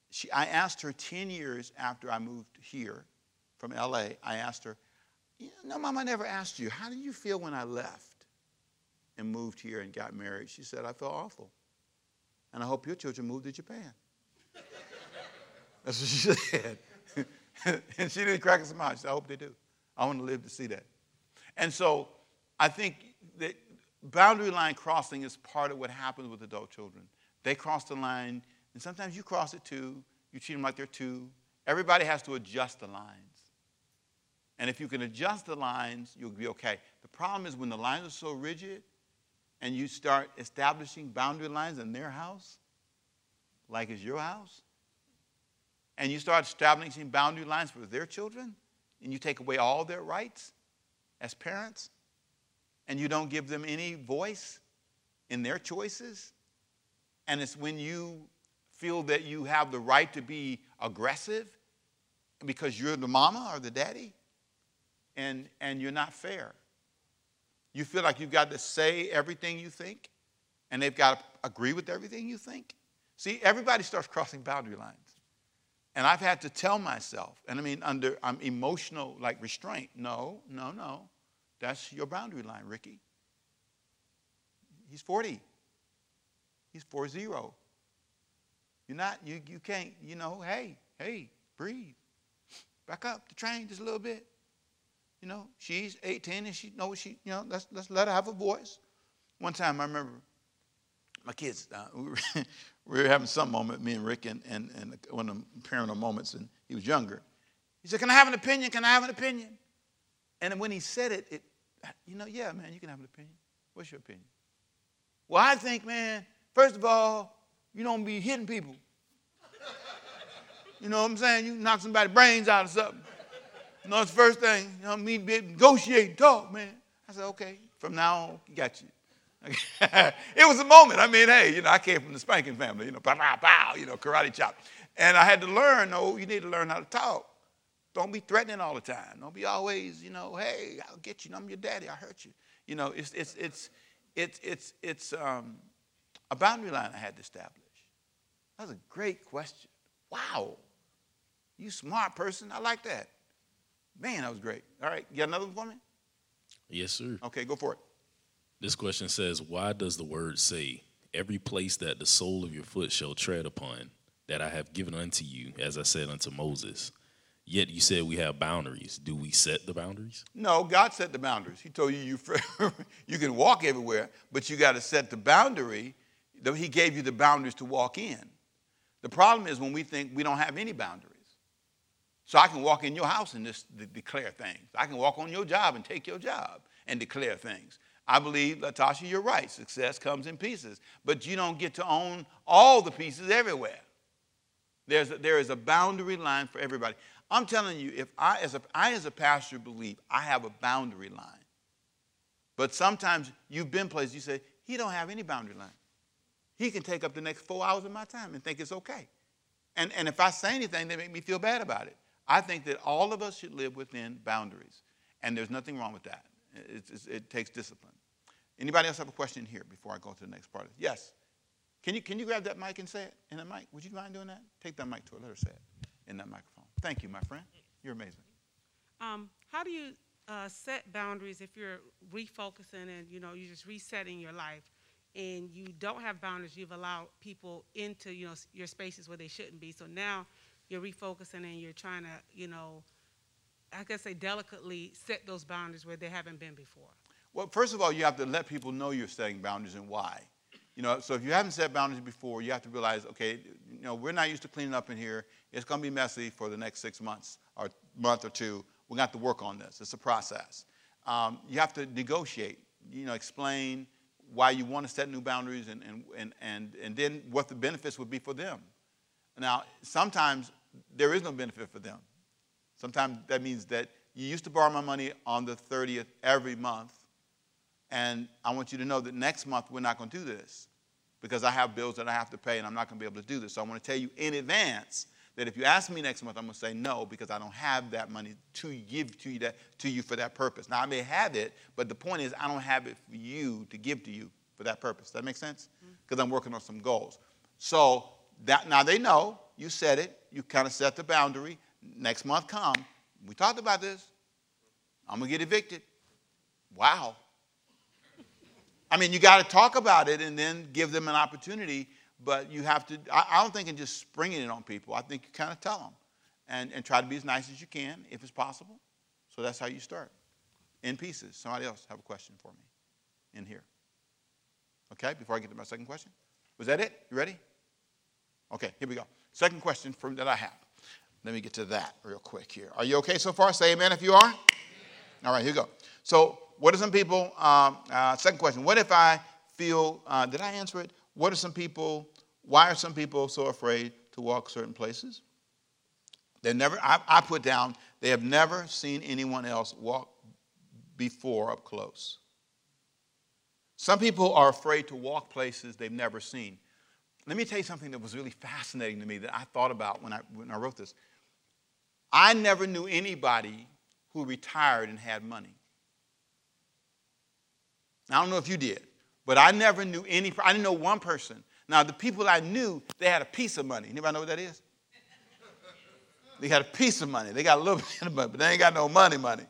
She, I asked her 10 years after I moved here from LA, I asked her, No, Mom, I never asked you, how did you feel when I left and moved here and got married? She said, I felt awful. And I hope your children moved to Japan. That's what she said. and she didn't crack a smile. She said, I hope they do. I want to live to see that. And so I think that boundary line crossing is part of what happens with adult children. They cross the line, and sometimes you cross it too. You treat them like they're two. Everybody has to adjust the lines. And if you can adjust the lines, you'll be okay. The problem is when the lines are so rigid and you start establishing boundary lines in their house, like it's your house, and you start establishing boundary lines for their children, and you take away all their rights as parents, and you don't give them any voice in their choices, and it's when you feel that you have the right to be aggressive because you're the mama or the daddy and, and you're not fair. You feel like you've got to say everything you think and they've got to agree with everything you think. See, everybody starts crossing boundary lines. And I've had to tell myself, and I mean, under I'm emotional like restraint. No, no, no. That's your boundary line, Ricky. He's 40. He's 40. You're not, you, you can't, you know, hey, hey, breathe. Back up the train just a little bit. You know, she's 18 and she knows she, you know, let's, let's let her have a voice. One time I remember my kids, uh, we, were, we, were, having some moment, me and Rick, and, and, and one of the parental moments, and he was younger. He said, Can I have an opinion? Can I have an opinion? And when he said it, it, you know, yeah, man, you can have an opinion. What's your opinion? Well, I think, man, first of all, you don't be hitting people. You know what I'm saying? You knock somebody's brains out or something. You know, it's the first thing. You know, me negotiate, talk, man. I said, okay, from now on, got you. it was a moment. I mean, hey, you know, I came from the spanking family, you know, pow, pow, pow, you know, karate chop. And I had to learn, no, you need to learn how to talk. Don't be threatening all the time. Don't be always, you know, hey, I'll get you. I'm your daddy. I hurt you. You know, it's it's it's it's it's it's um, a boundary line I had to establish. That's a great question. Wow, you smart person. I like that. Man, that was great. All right, you got another one for me? Yes, sir. Okay, go for it. This question says, "Why does the word say, every place that the sole of your foot shall tread upon, that I have given unto you, as I said unto Moses?" Yet you said we have boundaries. Do we set the boundaries? No, God set the boundaries. He told you you, you can walk everywhere, but you got to set the boundary. He gave you the boundaries to walk in. The problem is when we think we don't have any boundaries. So I can walk in your house and just declare things. I can walk on your job and take your job and declare things. I believe, Latasha, you're right. Success comes in pieces, but you don't get to own all the pieces everywhere. There's a, there is a boundary line for everybody. I'm telling you, if I as a, I as a pastor believe I have a boundary line. But sometimes you've been places you say, he don't have any boundary line. He can take up the next four hours of my time and think it's okay. And, and if I say anything, they make me feel bad about it. I think that all of us should live within boundaries. And there's nothing wrong with that. It's, it's, it takes discipline. Anybody else have a question here before I go to the next part? Yes. Can you, can you grab that mic and say it in the mic? Would you mind doing that? Take that mic to her. Let her say it in that microphone. Thank you, my friend. You're amazing. Um, how do you uh, set boundaries if you're refocusing and you know you're just resetting your life and you don't have boundaries? You've allowed people into you know your spaces where they shouldn't be. So now you're refocusing and you're trying to you know, I guess say delicately set those boundaries where they haven't been before. Well, first of all, you have to let people know you're setting boundaries and why. You know, so if you haven't set boundaries before, you have to realize, okay, you know, we're not used to cleaning up in here. It's going to be messy for the next six months or month or two. We're going to have to work on this. It's a process. Um, you have to negotiate, you know, explain why you want to set new boundaries and, and, and, and, and then what the benefits would be for them. Now, sometimes there is no benefit for them. Sometimes that means that you used to borrow my money on the 30th every month, and I want you to know that next month we're not going to do this because I have bills that I have to pay and I'm not going to be able to do this. So I want to tell you in advance that if you ask me next month, I'm going to say no because I don't have that money to give to you, that, to you for that purpose. Now, I may have it, but the point is, I don't have it for you to give to you for that purpose. Does that make sense? Because mm-hmm. I'm working on some goals. So that, now they know you said it, you kind of set the boundary. Next month come, we talked about this. I'm to get evicted. Wow. I mean, you got to talk about it and then give them an opportunity but you have to, I, I don't think in just springing it on people. I think you kind of tell them and, and try to be as nice as you can if it's possible. So that's how you start. In pieces. Somebody else have a question for me in here. Okay, before I get to my second question. Was that it? You ready? Okay, here we go. Second question that I have. Let me get to that real quick here. Are you okay so far? Say amen if you are. Amen. All right, here we go. So, what are some people? Um, uh, second question. What if I feel? Uh, did I answer it? What are some people, why are some people so afraid to walk certain places? They never, I, I put down, they have never seen anyone else walk before up close. Some people are afraid to walk places they've never seen. Let me tell you something that was really fascinating to me that I thought about when I, when I wrote this. I never knew anybody who retired and had money. I don't know if you did. But I never knew any, I didn't know one person. Now, the people I knew, they had a piece of money. Anybody know what that is? They had a piece of money. They got a little bit of money, but they ain't got no money money.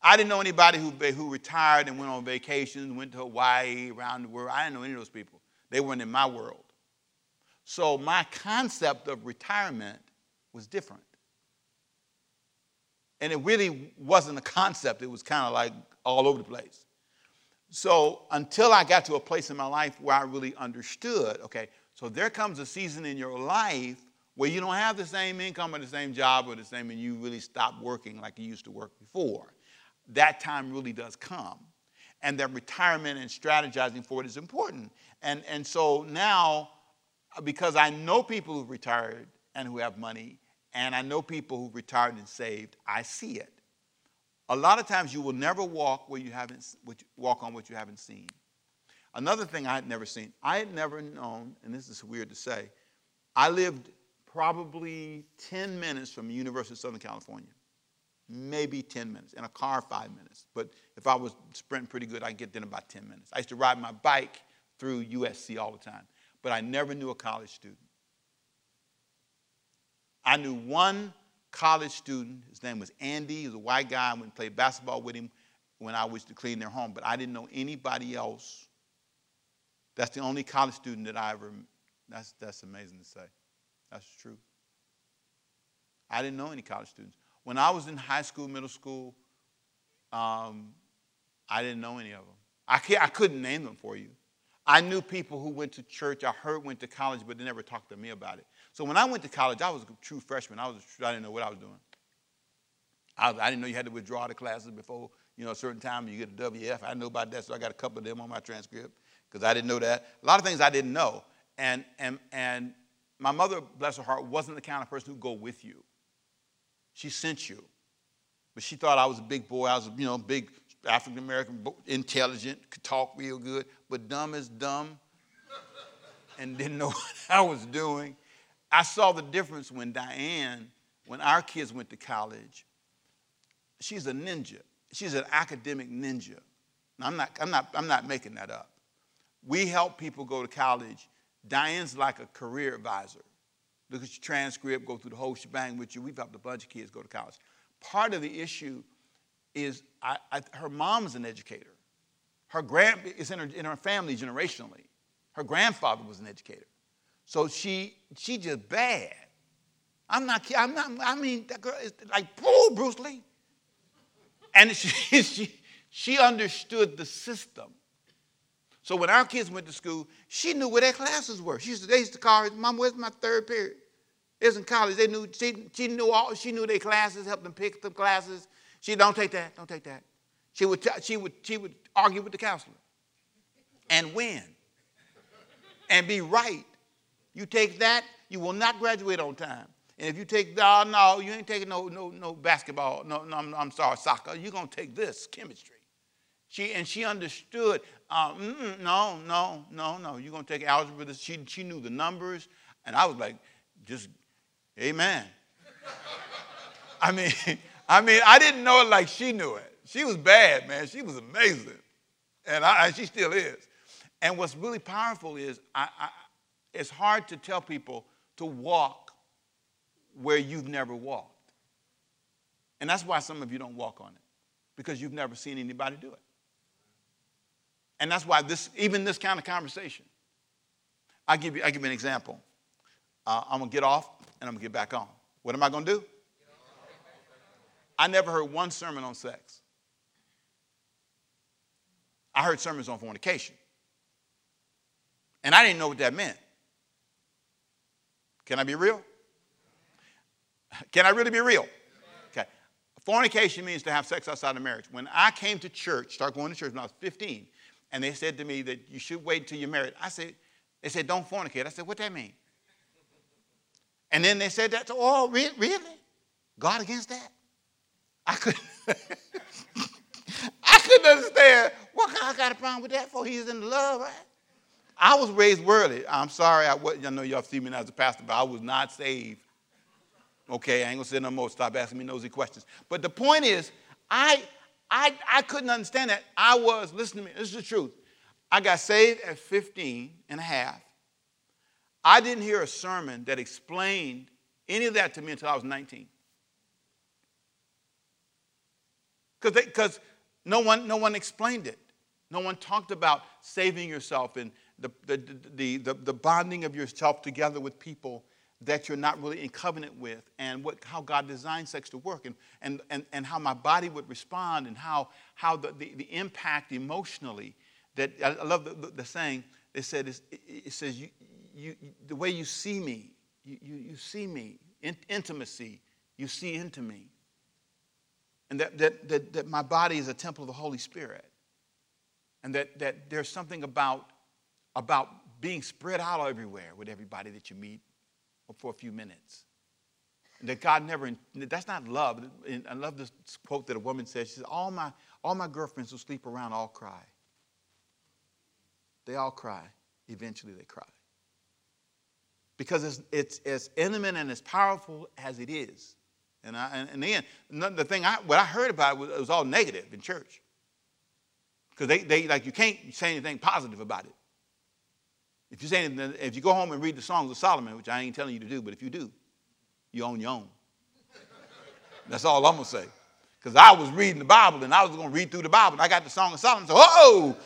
I didn't know anybody who, who retired and went on vacations, went to Hawaii, around the world. I didn't know any of those people. They weren't in my world. So my concept of retirement was different. And it really wasn't a concept, it was kind of like all over the place. So until I got to a place in my life where I really understood, okay, so there comes a season in your life where you don't have the same income or the same job or the same, and you really stop working like you used to work before. That time really does come. And that retirement and strategizing for it is important. And, and so now, because I know people who've retired and who have money, and I know people who've retired and saved, I see it. A lot of times you will never walk where you haven't walk on what you haven't seen. Another thing I had never seen, I had never known, and this is weird to say, I lived probably 10 minutes from the University of Southern California. Maybe 10 minutes. In a car, five minutes. But if I was sprinting pretty good, I'd get there in about 10 minutes. I used to ride my bike through USC all the time. But I never knew a college student. I knew one college student. His name was Andy. He was a white guy. I went and played basketball with him when I was to clean their home, but I didn't know anybody else. That's the only college student that I ever, that's, that's amazing to say. That's true. I didn't know any college students. When I was in high school, middle school, um, I didn't know any of them. I, I couldn't name them for you. I knew people who went to church, I heard went to college, but they never talked to me about it. So when I went to college, I was a true freshman. I was I didn't know what I was doing. I, I didn't know you had to withdraw the classes before you know a certain time. You get a WF. I know about that, so I got a couple of them on my transcript because I didn't know that. A lot of things I didn't know, and and and my mother, bless her heart, wasn't the kind of person who'd go with you. She sent you, but she thought I was a big boy. I was you know a big African American, intelligent, could talk real good, but dumb as dumb, and didn't know what I was doing. I saw the difference when Diane, when our kids went to college, she's a ninja. She's an academic ninja. Now, I'm not, I'm not, I'm not making that up. We help people go to college. Diane's like a career advisor. Look at your transcript, go through the whole shebang with you. We've helped a bunch of kids go to college. Part of the issue is I, I, her mom's an educator. Her grand is in her, in her family generationally. Her grandfather was an educator. So she she just bad. I'm not I'm not I mean that girl is like oh Bruce Lee. And she she she understood the system. So when our kids went to school, she knew where their classes were. She used to, they used to call her, Mom, where's my third period? It was in college. They knew, she, she knew all, she knew their classes, helped them pick the classes. She, don't take that, don't take that. She would, t- she would, she would argue with the counselor and win and be right. You take that, you will not graduate on time. And if you take, no, no, you ain't taking no, no, no basketball, no, no I'm, I'm sorry, soccer. You're going to take this, chemistry. She, and she understood, um, no, no, no, no. You're going to take algebra. She, she knew the numbers. And I was like, just, amen. I mean, I mean, I didn't know it like she knew it. She was bad, man. She was amazing. And, I, she still is. And what's really powerful is I, I, it's hard to tell people to walk where you've never walked. And that's why some of you don't walk on it, because you've never seen anybody do it. And that's why this, even this kind of conversation, i give you, i give you an example. Uh, I'm to get off and I'm to get back on. What am I to do? I never heard one sermon on sex. I heard sermons on fornication. And I didn't know what that meant. Can I be real? Can I really be real? Okay. Fornication means to have sex outside of marriage. When I came to church, started going to church when I was 15, and they said to me that you should wait until you're married. I said, they said, don't fornicate. I said, what that mean? And then they said that, to, oh, really? God against that? I couldn't, couldn't understand what God got a problem with that for. He's in love, right? I was raised worldly. I'm sorry, I, wasn't. I know y'all see me now as a pastor, but I was not saved. Okay, I ain't gonna say no more. Stop asking me nosy questions. But the point is, I I, I couldn't understand that. I was, listen to me, this is the truth. I got saved at 15 and a half. I didn't hear a sermon that explained any of that to me until I was 19. Because no one, no one explained it. No one talked about saving yourself and the, the, the, the, bonding of yourself together with people that you're not really in covenant with and what, how God designed sex to work and, and, and, and how my body would respond and how, how the, the, the impact emotionally that I love the, the, the saying, they said, it, it says, you, you, the way you see me, you, you, you see me, in, intimacy, you see into me. And that, that, that, that my body is a temple of the Holy Spirit. And that, that there's something about, about being spread out everywhere with everybody that you meet for a few minutes. That God never, that's not love. I love this quote that a woman says. She says, all my, all my girlfriends who sleep around all cry. They all cry. Eventually they cry. Because it's, it's as intimate and as powerful as it is. And, I, and, and then the thing I, what I heard about it was, was all negative in church. Because they, they, like, you can't say anything positive about it. If you say anything, if you go home and read the Songs of Solomon, which I ain't telling you to do, but if you do, you own your own. That's all I'm gonna say. Because I was reading the Bible and I was gonna read through the Bible and I got the Song of Solomon. So, whoa,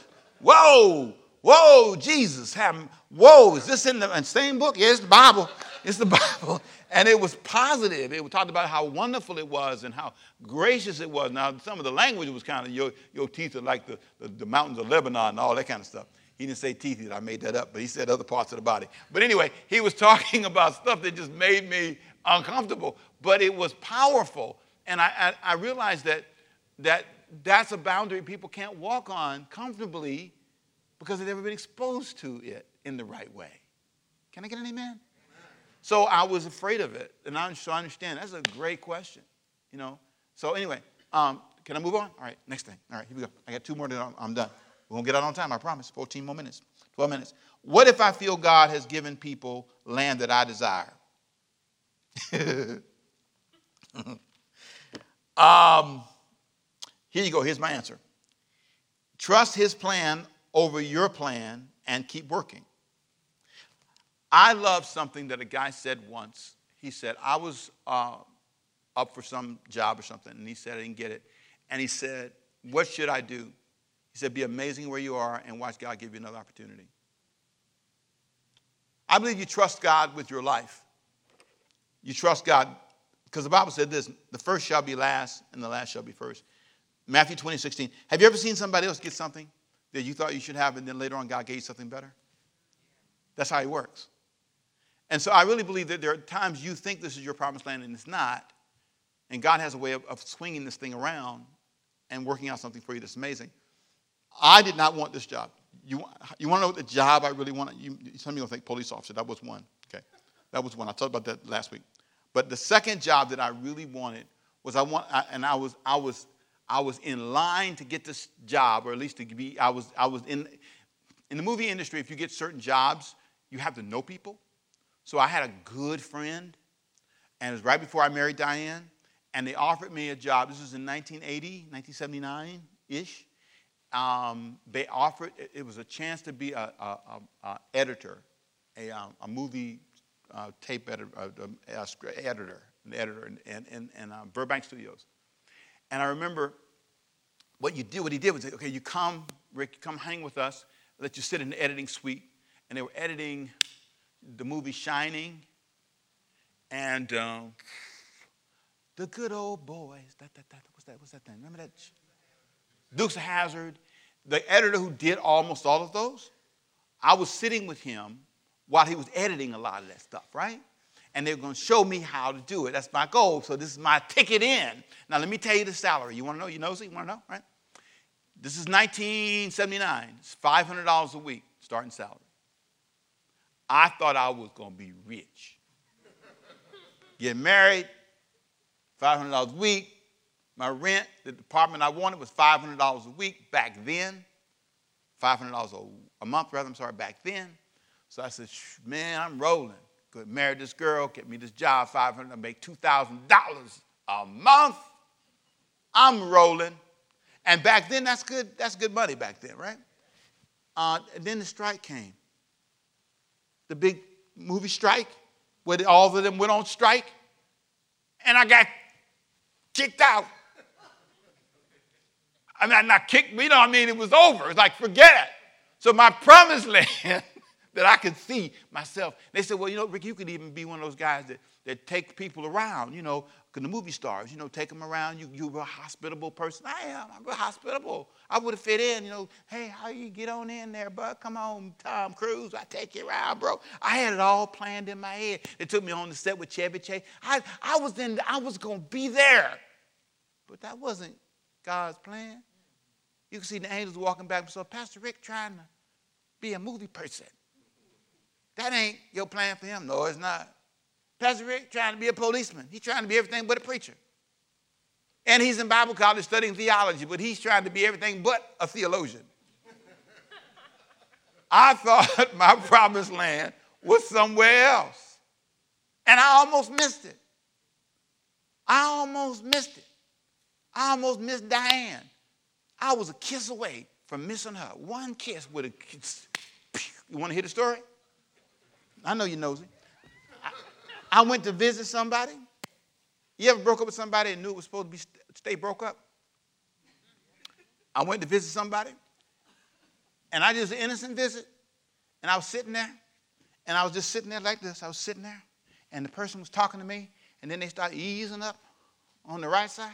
whoa, whoa, Jesus, have, whoa, is this in the same book? Yeah, it's the Bible. It's the Bible. And it was positive. It talked about how wonderful it was and how gracious it was. Now, some of the language was kind of your, your teeth are like the, the, the mountains of Lebanon and all that kind of stuff. He didn't say teeth, I made that up, but he said other parts of the body. But anyway, he was talking about stuff that just made me uncomfortable, but it was powerful. And I, I, I realized that, that that's a boundary people can't walk on comfortably because they've never been exposed to it in the right way. Can I get an amen? So I was afraid of it, and I, so I understand. That's a great question, you know. So anyway, um, can I move on? All right, next thing. All right, here we go. I got two more, then I'm, done. We won't get out on time, I promise. 14 more minutes, 12 minutes. What if I feel God has given people land that I desire? um, here you go. Here's my answer trust his plan over your plan and keep working. I love something that a guy said once. He said, I was uh, up for some job or something, and he said, I didn't get it. And he said, What should I do? He said, Be amazing where you are and watch God give you another opportunity. I believe you trust God with your life. You trust God because the Bible said this the first shall be last and the last shall be first. Matthew 20, 16. Have you ever seen somebody else get something? that you thought you should have, and then later on God gave you something better? That's how He works. And so I really believe that there are times you think this is your promised land and it's not. And God has a way of, of swinging this thing around and working out something for you that's amazing. I did not want this job. You, you want to know what the job I really wanted? You, some of you will think police officer. That was one. Okay. That was one. I talked about that last week. But the second job that I really wanted was I want, and I was, I was, I was in line to get this job, or at least to be, I was, I was in, in the movie industry, if you get certain jobs, you have to know people. So I had a good friend, and it was right before I married Diane, and they offered me a job. This was in 1980, 1979 ish. Um, they offered, it was a chance to be a, a, a, a editor, a, um, movie uh, tape editor, uh, editor, an editor in, in, in, in uh, Burbank Studios. And I remember what you did, what he did was, okay, you come, Rick, come hang with us, let you sit in the editing suite. And they were editing the movie Shining and um, the good old boys. That, that, that, what's that? What's that thing? Remember that? Dukes of Hazzard. The editor who did almost all of those, I was sitting with him while he was editing a lot of that stuff, right? And they were going to show me how to do it. That's my goal. So this is my ticket in. Now let me tell you the salary. You want to know? You know? You want to know? Right? This is 1979. It's $500 a week starting salary. I thought I was going to be rich. Get married, $500 a week. My rent, the apartment I wanted was $500 a week back then. $500 a month, rather, I'm sorry, back then. So I said, man, I'm rolling. Could marry this girl, get me this job, 500 I make $2,000 a month. I'm rolling. And back then, that's good, that's good money back then, right? Uh, then the strike came the big movie strike, where all of them went on strike, and I got kicked out. I mean, not kicked me, you know, I mean, it was over. It's like, forget it. So my promised land that I could see myself. They said, well, you know, Rick, you could even be one of those guys that, that take people around, you know, the movie stars, you know, take them around. You, you're a hospitable person. I am. I'm real hospitable. I would have fit in, you know. Hey, how you get on in there, bud? Come on, Tom Cruise. I take you around, bro. I had it all planned in my head. They took me on the set with Chevy Chase. I, I was in. I was gonna be there, but that wasn't God's plan. You can see the angels walking back. And so Pastor Rick trying to be a movie person. That ain't your plan for him. No, it's not. Pastor Rick trying to be a policeman. He's trying to be everything but a preacher. And he's in Bible college studying theology, but he's trying to be everything but a theologian. I thought my promised land was somewhere else. And I almost missed it. I almost missed it. I almost missed Diane. I was a kiss away from missing her. One kiss a kiss. You want to hear the story? I know you knows it. I went to visit somebody. You ever broke up with somebody and knew it was supposed to be stay broke up? I went to visit somebody, and I just an innocent visit, and I was sitting there, and I was just sitting there like this. I was sitting there, and the person was talking to me, and then they started easing up on the right side,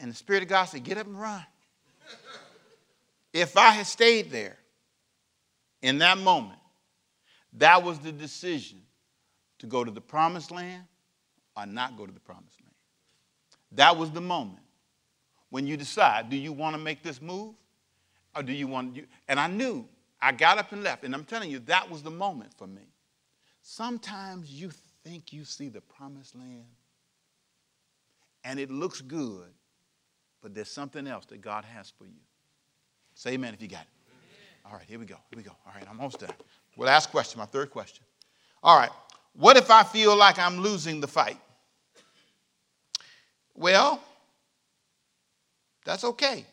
and the Spirit of God said, "Get up and run." if I had stayed there in that moment, that was the decision to go to the promised land or not go to the promised land. That was the moment when you decide do you want to make this move or do you want to? And I knew I got up and left. And I'm telling you, that was the moment for me. Sometimes you think you see the promised land and it looks good, but there's something else that God has for you. Say amen if you got it. All right, here we go. Here we go. All right, I'm almost done. Well, last question, my third question. All right. What if I feel like I'm losing the fight? Well, that's okay.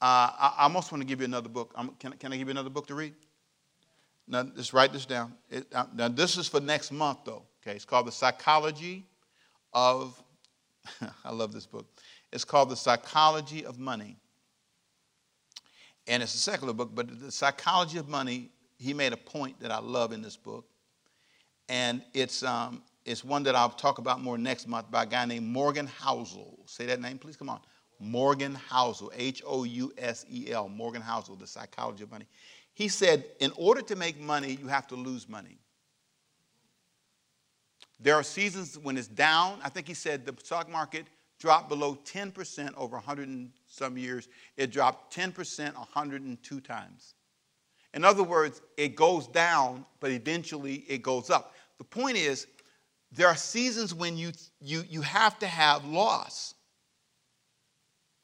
Uh, I, almost want to give you another book. can, can I give you another book to read? Now, just write this down. It, uh, now, this is for next month, though. Okay, it's called The Psychology of, I love this book. It's called The Psychology of Money. And it's a secular book, but The Psychology of Money he made a point that I love in this book. And it's, um, it's one that I'll talk about more next month by a guy named Morgan Housel. Say that name, please. Come on. Morgan Housel, H O U S E L, Morgan Housel, The Psychology of Money. He said, in order to make money, you have to lose money. There are seasons when it's down. I think he said the stock market dropped below 10% over 100 and some years. It dropped 10% 102 times. In other words, it goes down, but eventually it goes up. The point is, there are seasons when you, you, you have to have loss.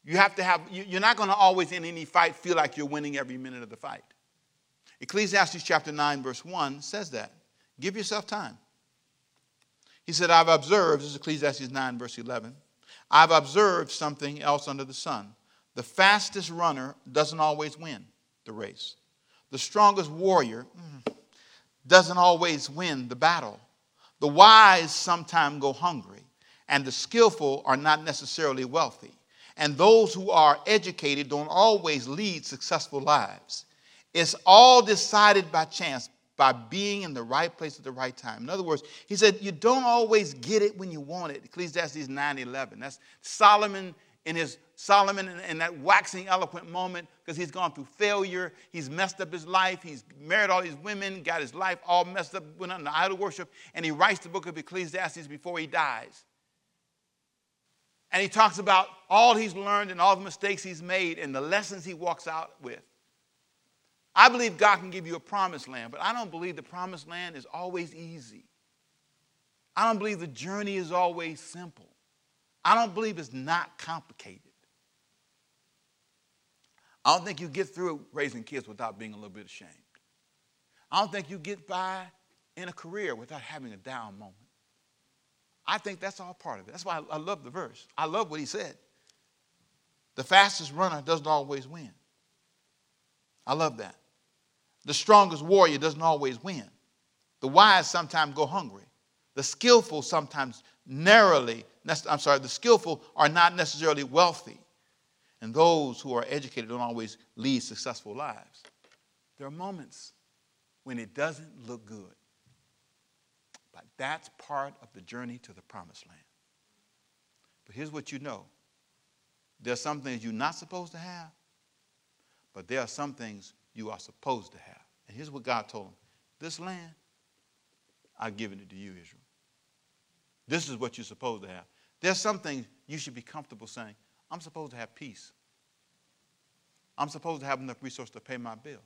You have to have, you, you're not going to always in any fight feel like you're winning every minute of the fight. Ecclesiastes chapter 9, verse 1 says that. Give yourself time. He said, I've observed, this is Ecclesiastes 9, verse 11. I've observed something else under the sun. The fastest runner doesn't always win the race. The strongest warrior doesn't always win the battle. The wise sometimes go hungry, and the skillful are not necessarily wealthy. And those who are educated don't always lead successful lives. It's all decided by chance by being in the right place at the right time. In other words, he said, you don't always get it when you want it. Ecclesiastes 9:11. That's Solomon in his Solomon in, that waxing eloquent moment because he's gone through failure. He's messed up his life. He's married all these women, got his life all messed up, went the idol worship, and he writes the book of Ecclesiastes before he dies. And he talks about all he's learned and all the mistakes he's made and the lessons he walks out with. I believe God can give you a promised land, but I don't believe the promised land is always easy. I don't believe the journey is always simple. I don't believe it's not complicated. I don't think you get through raising kids without being a little bit ashamed. I don't think you get by in a career without having a down moment. I think that's all part of it. That's why I love the verse. I love what he said. The fastest runner doesn't always win. I love that. The strongest warrior doesn't always win. The wise sometimes go hungry. The skillful sometimes narrowly, I'm sorry, the skillful are not necessarily wealthy. And those who are educated don't always lead successful lives. There are moments when it doesn't look good. But that's part of the journey to the promised land. But here's what you know there's some things you're not supposed to have, but there are some things you are supposed to have. And here's what God told him This land, I've given it to you, Israel. This is what you're supposed to have. There's some things you should be comfortable saying, I'm supposed to have peace. I'm supposed to have enough resources to pay my bills.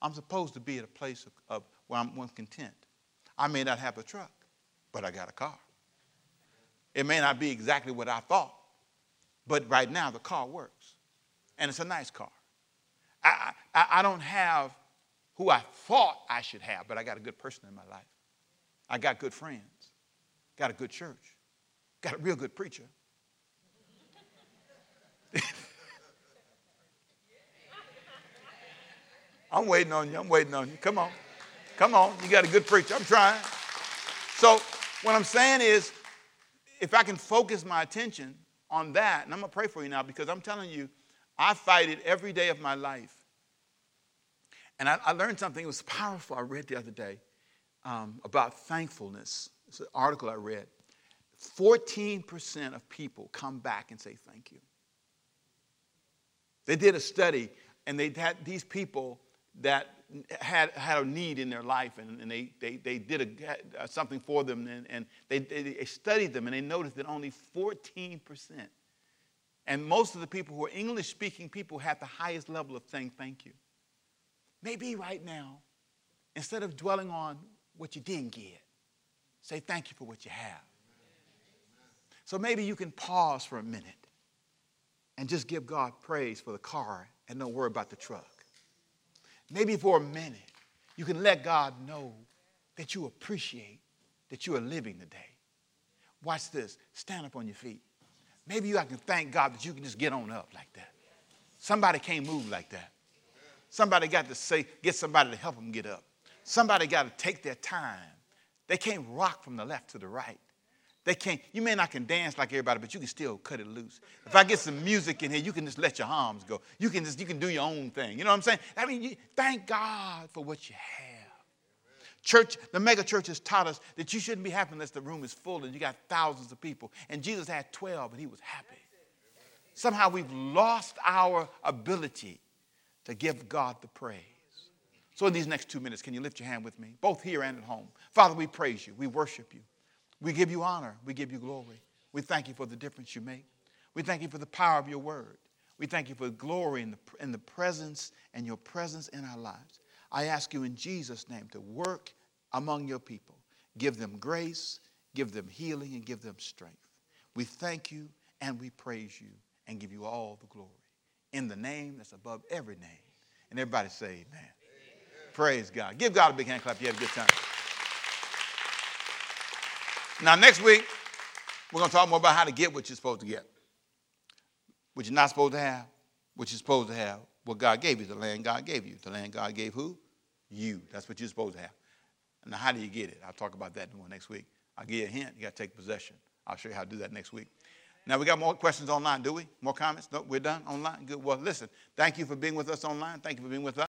I'm supposed to be at a place of, of where I'm content. I may not have a truck, but I got a car. It may not be exactly what I thought, but right now the car works. And it's a nice car. I, I, I don't have who I thought I should have, but I got a good person in my life. I got good friends, got a good church, got a real good preacher. I'm waiting on you. I'm waiting on you. Come on. Come on. You got a good preacher. I'm trying. So, what I'm saying is, if I can focus my attention on that, and I'm going to pray for you now because I'm telling you, I fight it every day of my life. And I, I learned something, it was powerful, I read the other day um, about thankfulness. It's an article I read. 14% of people come back and say thank you. They did a study, and they had these people that had, had a need in their life, and, and they, they, they did a, uh, something for them, and, and they, they studied them, and they noticed that only 14%, and most of the people who are English speaking people had the highest level of saying thank you. Maybe right now, instead of dwelling on what you didn't get, say thank you for what you have. So maybe you can pause for a minute and just give God praise for the car and don't worry about the truck. Maybe for a minute, you can let God know that you appreciate that you are living today. Watch this. Stand up on your feet. Maybe you I can thank God that you can just get on up like that. Somebody can't move like that. Somebody got to say, get somebody to help them get up. Somebody got to take their time. They can't rock from the left to the right. They can't, you may not can dance like everybody, but you can still cut it loose. If I get some music in here, you can just let your arms go. You can just, you can do your own thing. You know what I'm saying? I mean, you, thank God for what you have. Church, the mega church has taught us that you shouldn't be happy unless the room is full and you got thousands of people. And Jesus had 12 and he was happy. Somehow we've lost our ability to give God the praise. So, in these next two minutes, can you lift your hand with me, both here and at home? Father, we praise you. We worship you. We give you honor. We give you glory. We thank you for the difference you make. We thank you for the power of your word. We thank you for the glory in the, in the presence and your presence in our lives. I ask you in Jesus' name to work among your people. Give them grace, give them healing, and give them strength. We thank you and we praise you and give you all the glory. In the name that's above every name. And everybody say, Amen. amen. Praise God. Give God a big hand clap. You had a good time. Now, next week, we're going to talk more about how to get what you're supposed to get. What you're not supposed to have, what you're supposed to have, what God gave you, the land God gave you. The land God gave who? You. That's what you're supposed to have. Now, how do you get it? I'll talk about that more next week. I'll give you a hint. You got to take possession. I'll show you how to do that next week. Now, we got more questions online, do we? More comments? No, we're done online? Good. Well, listen, thank you for being with us online. Thank you for being with us.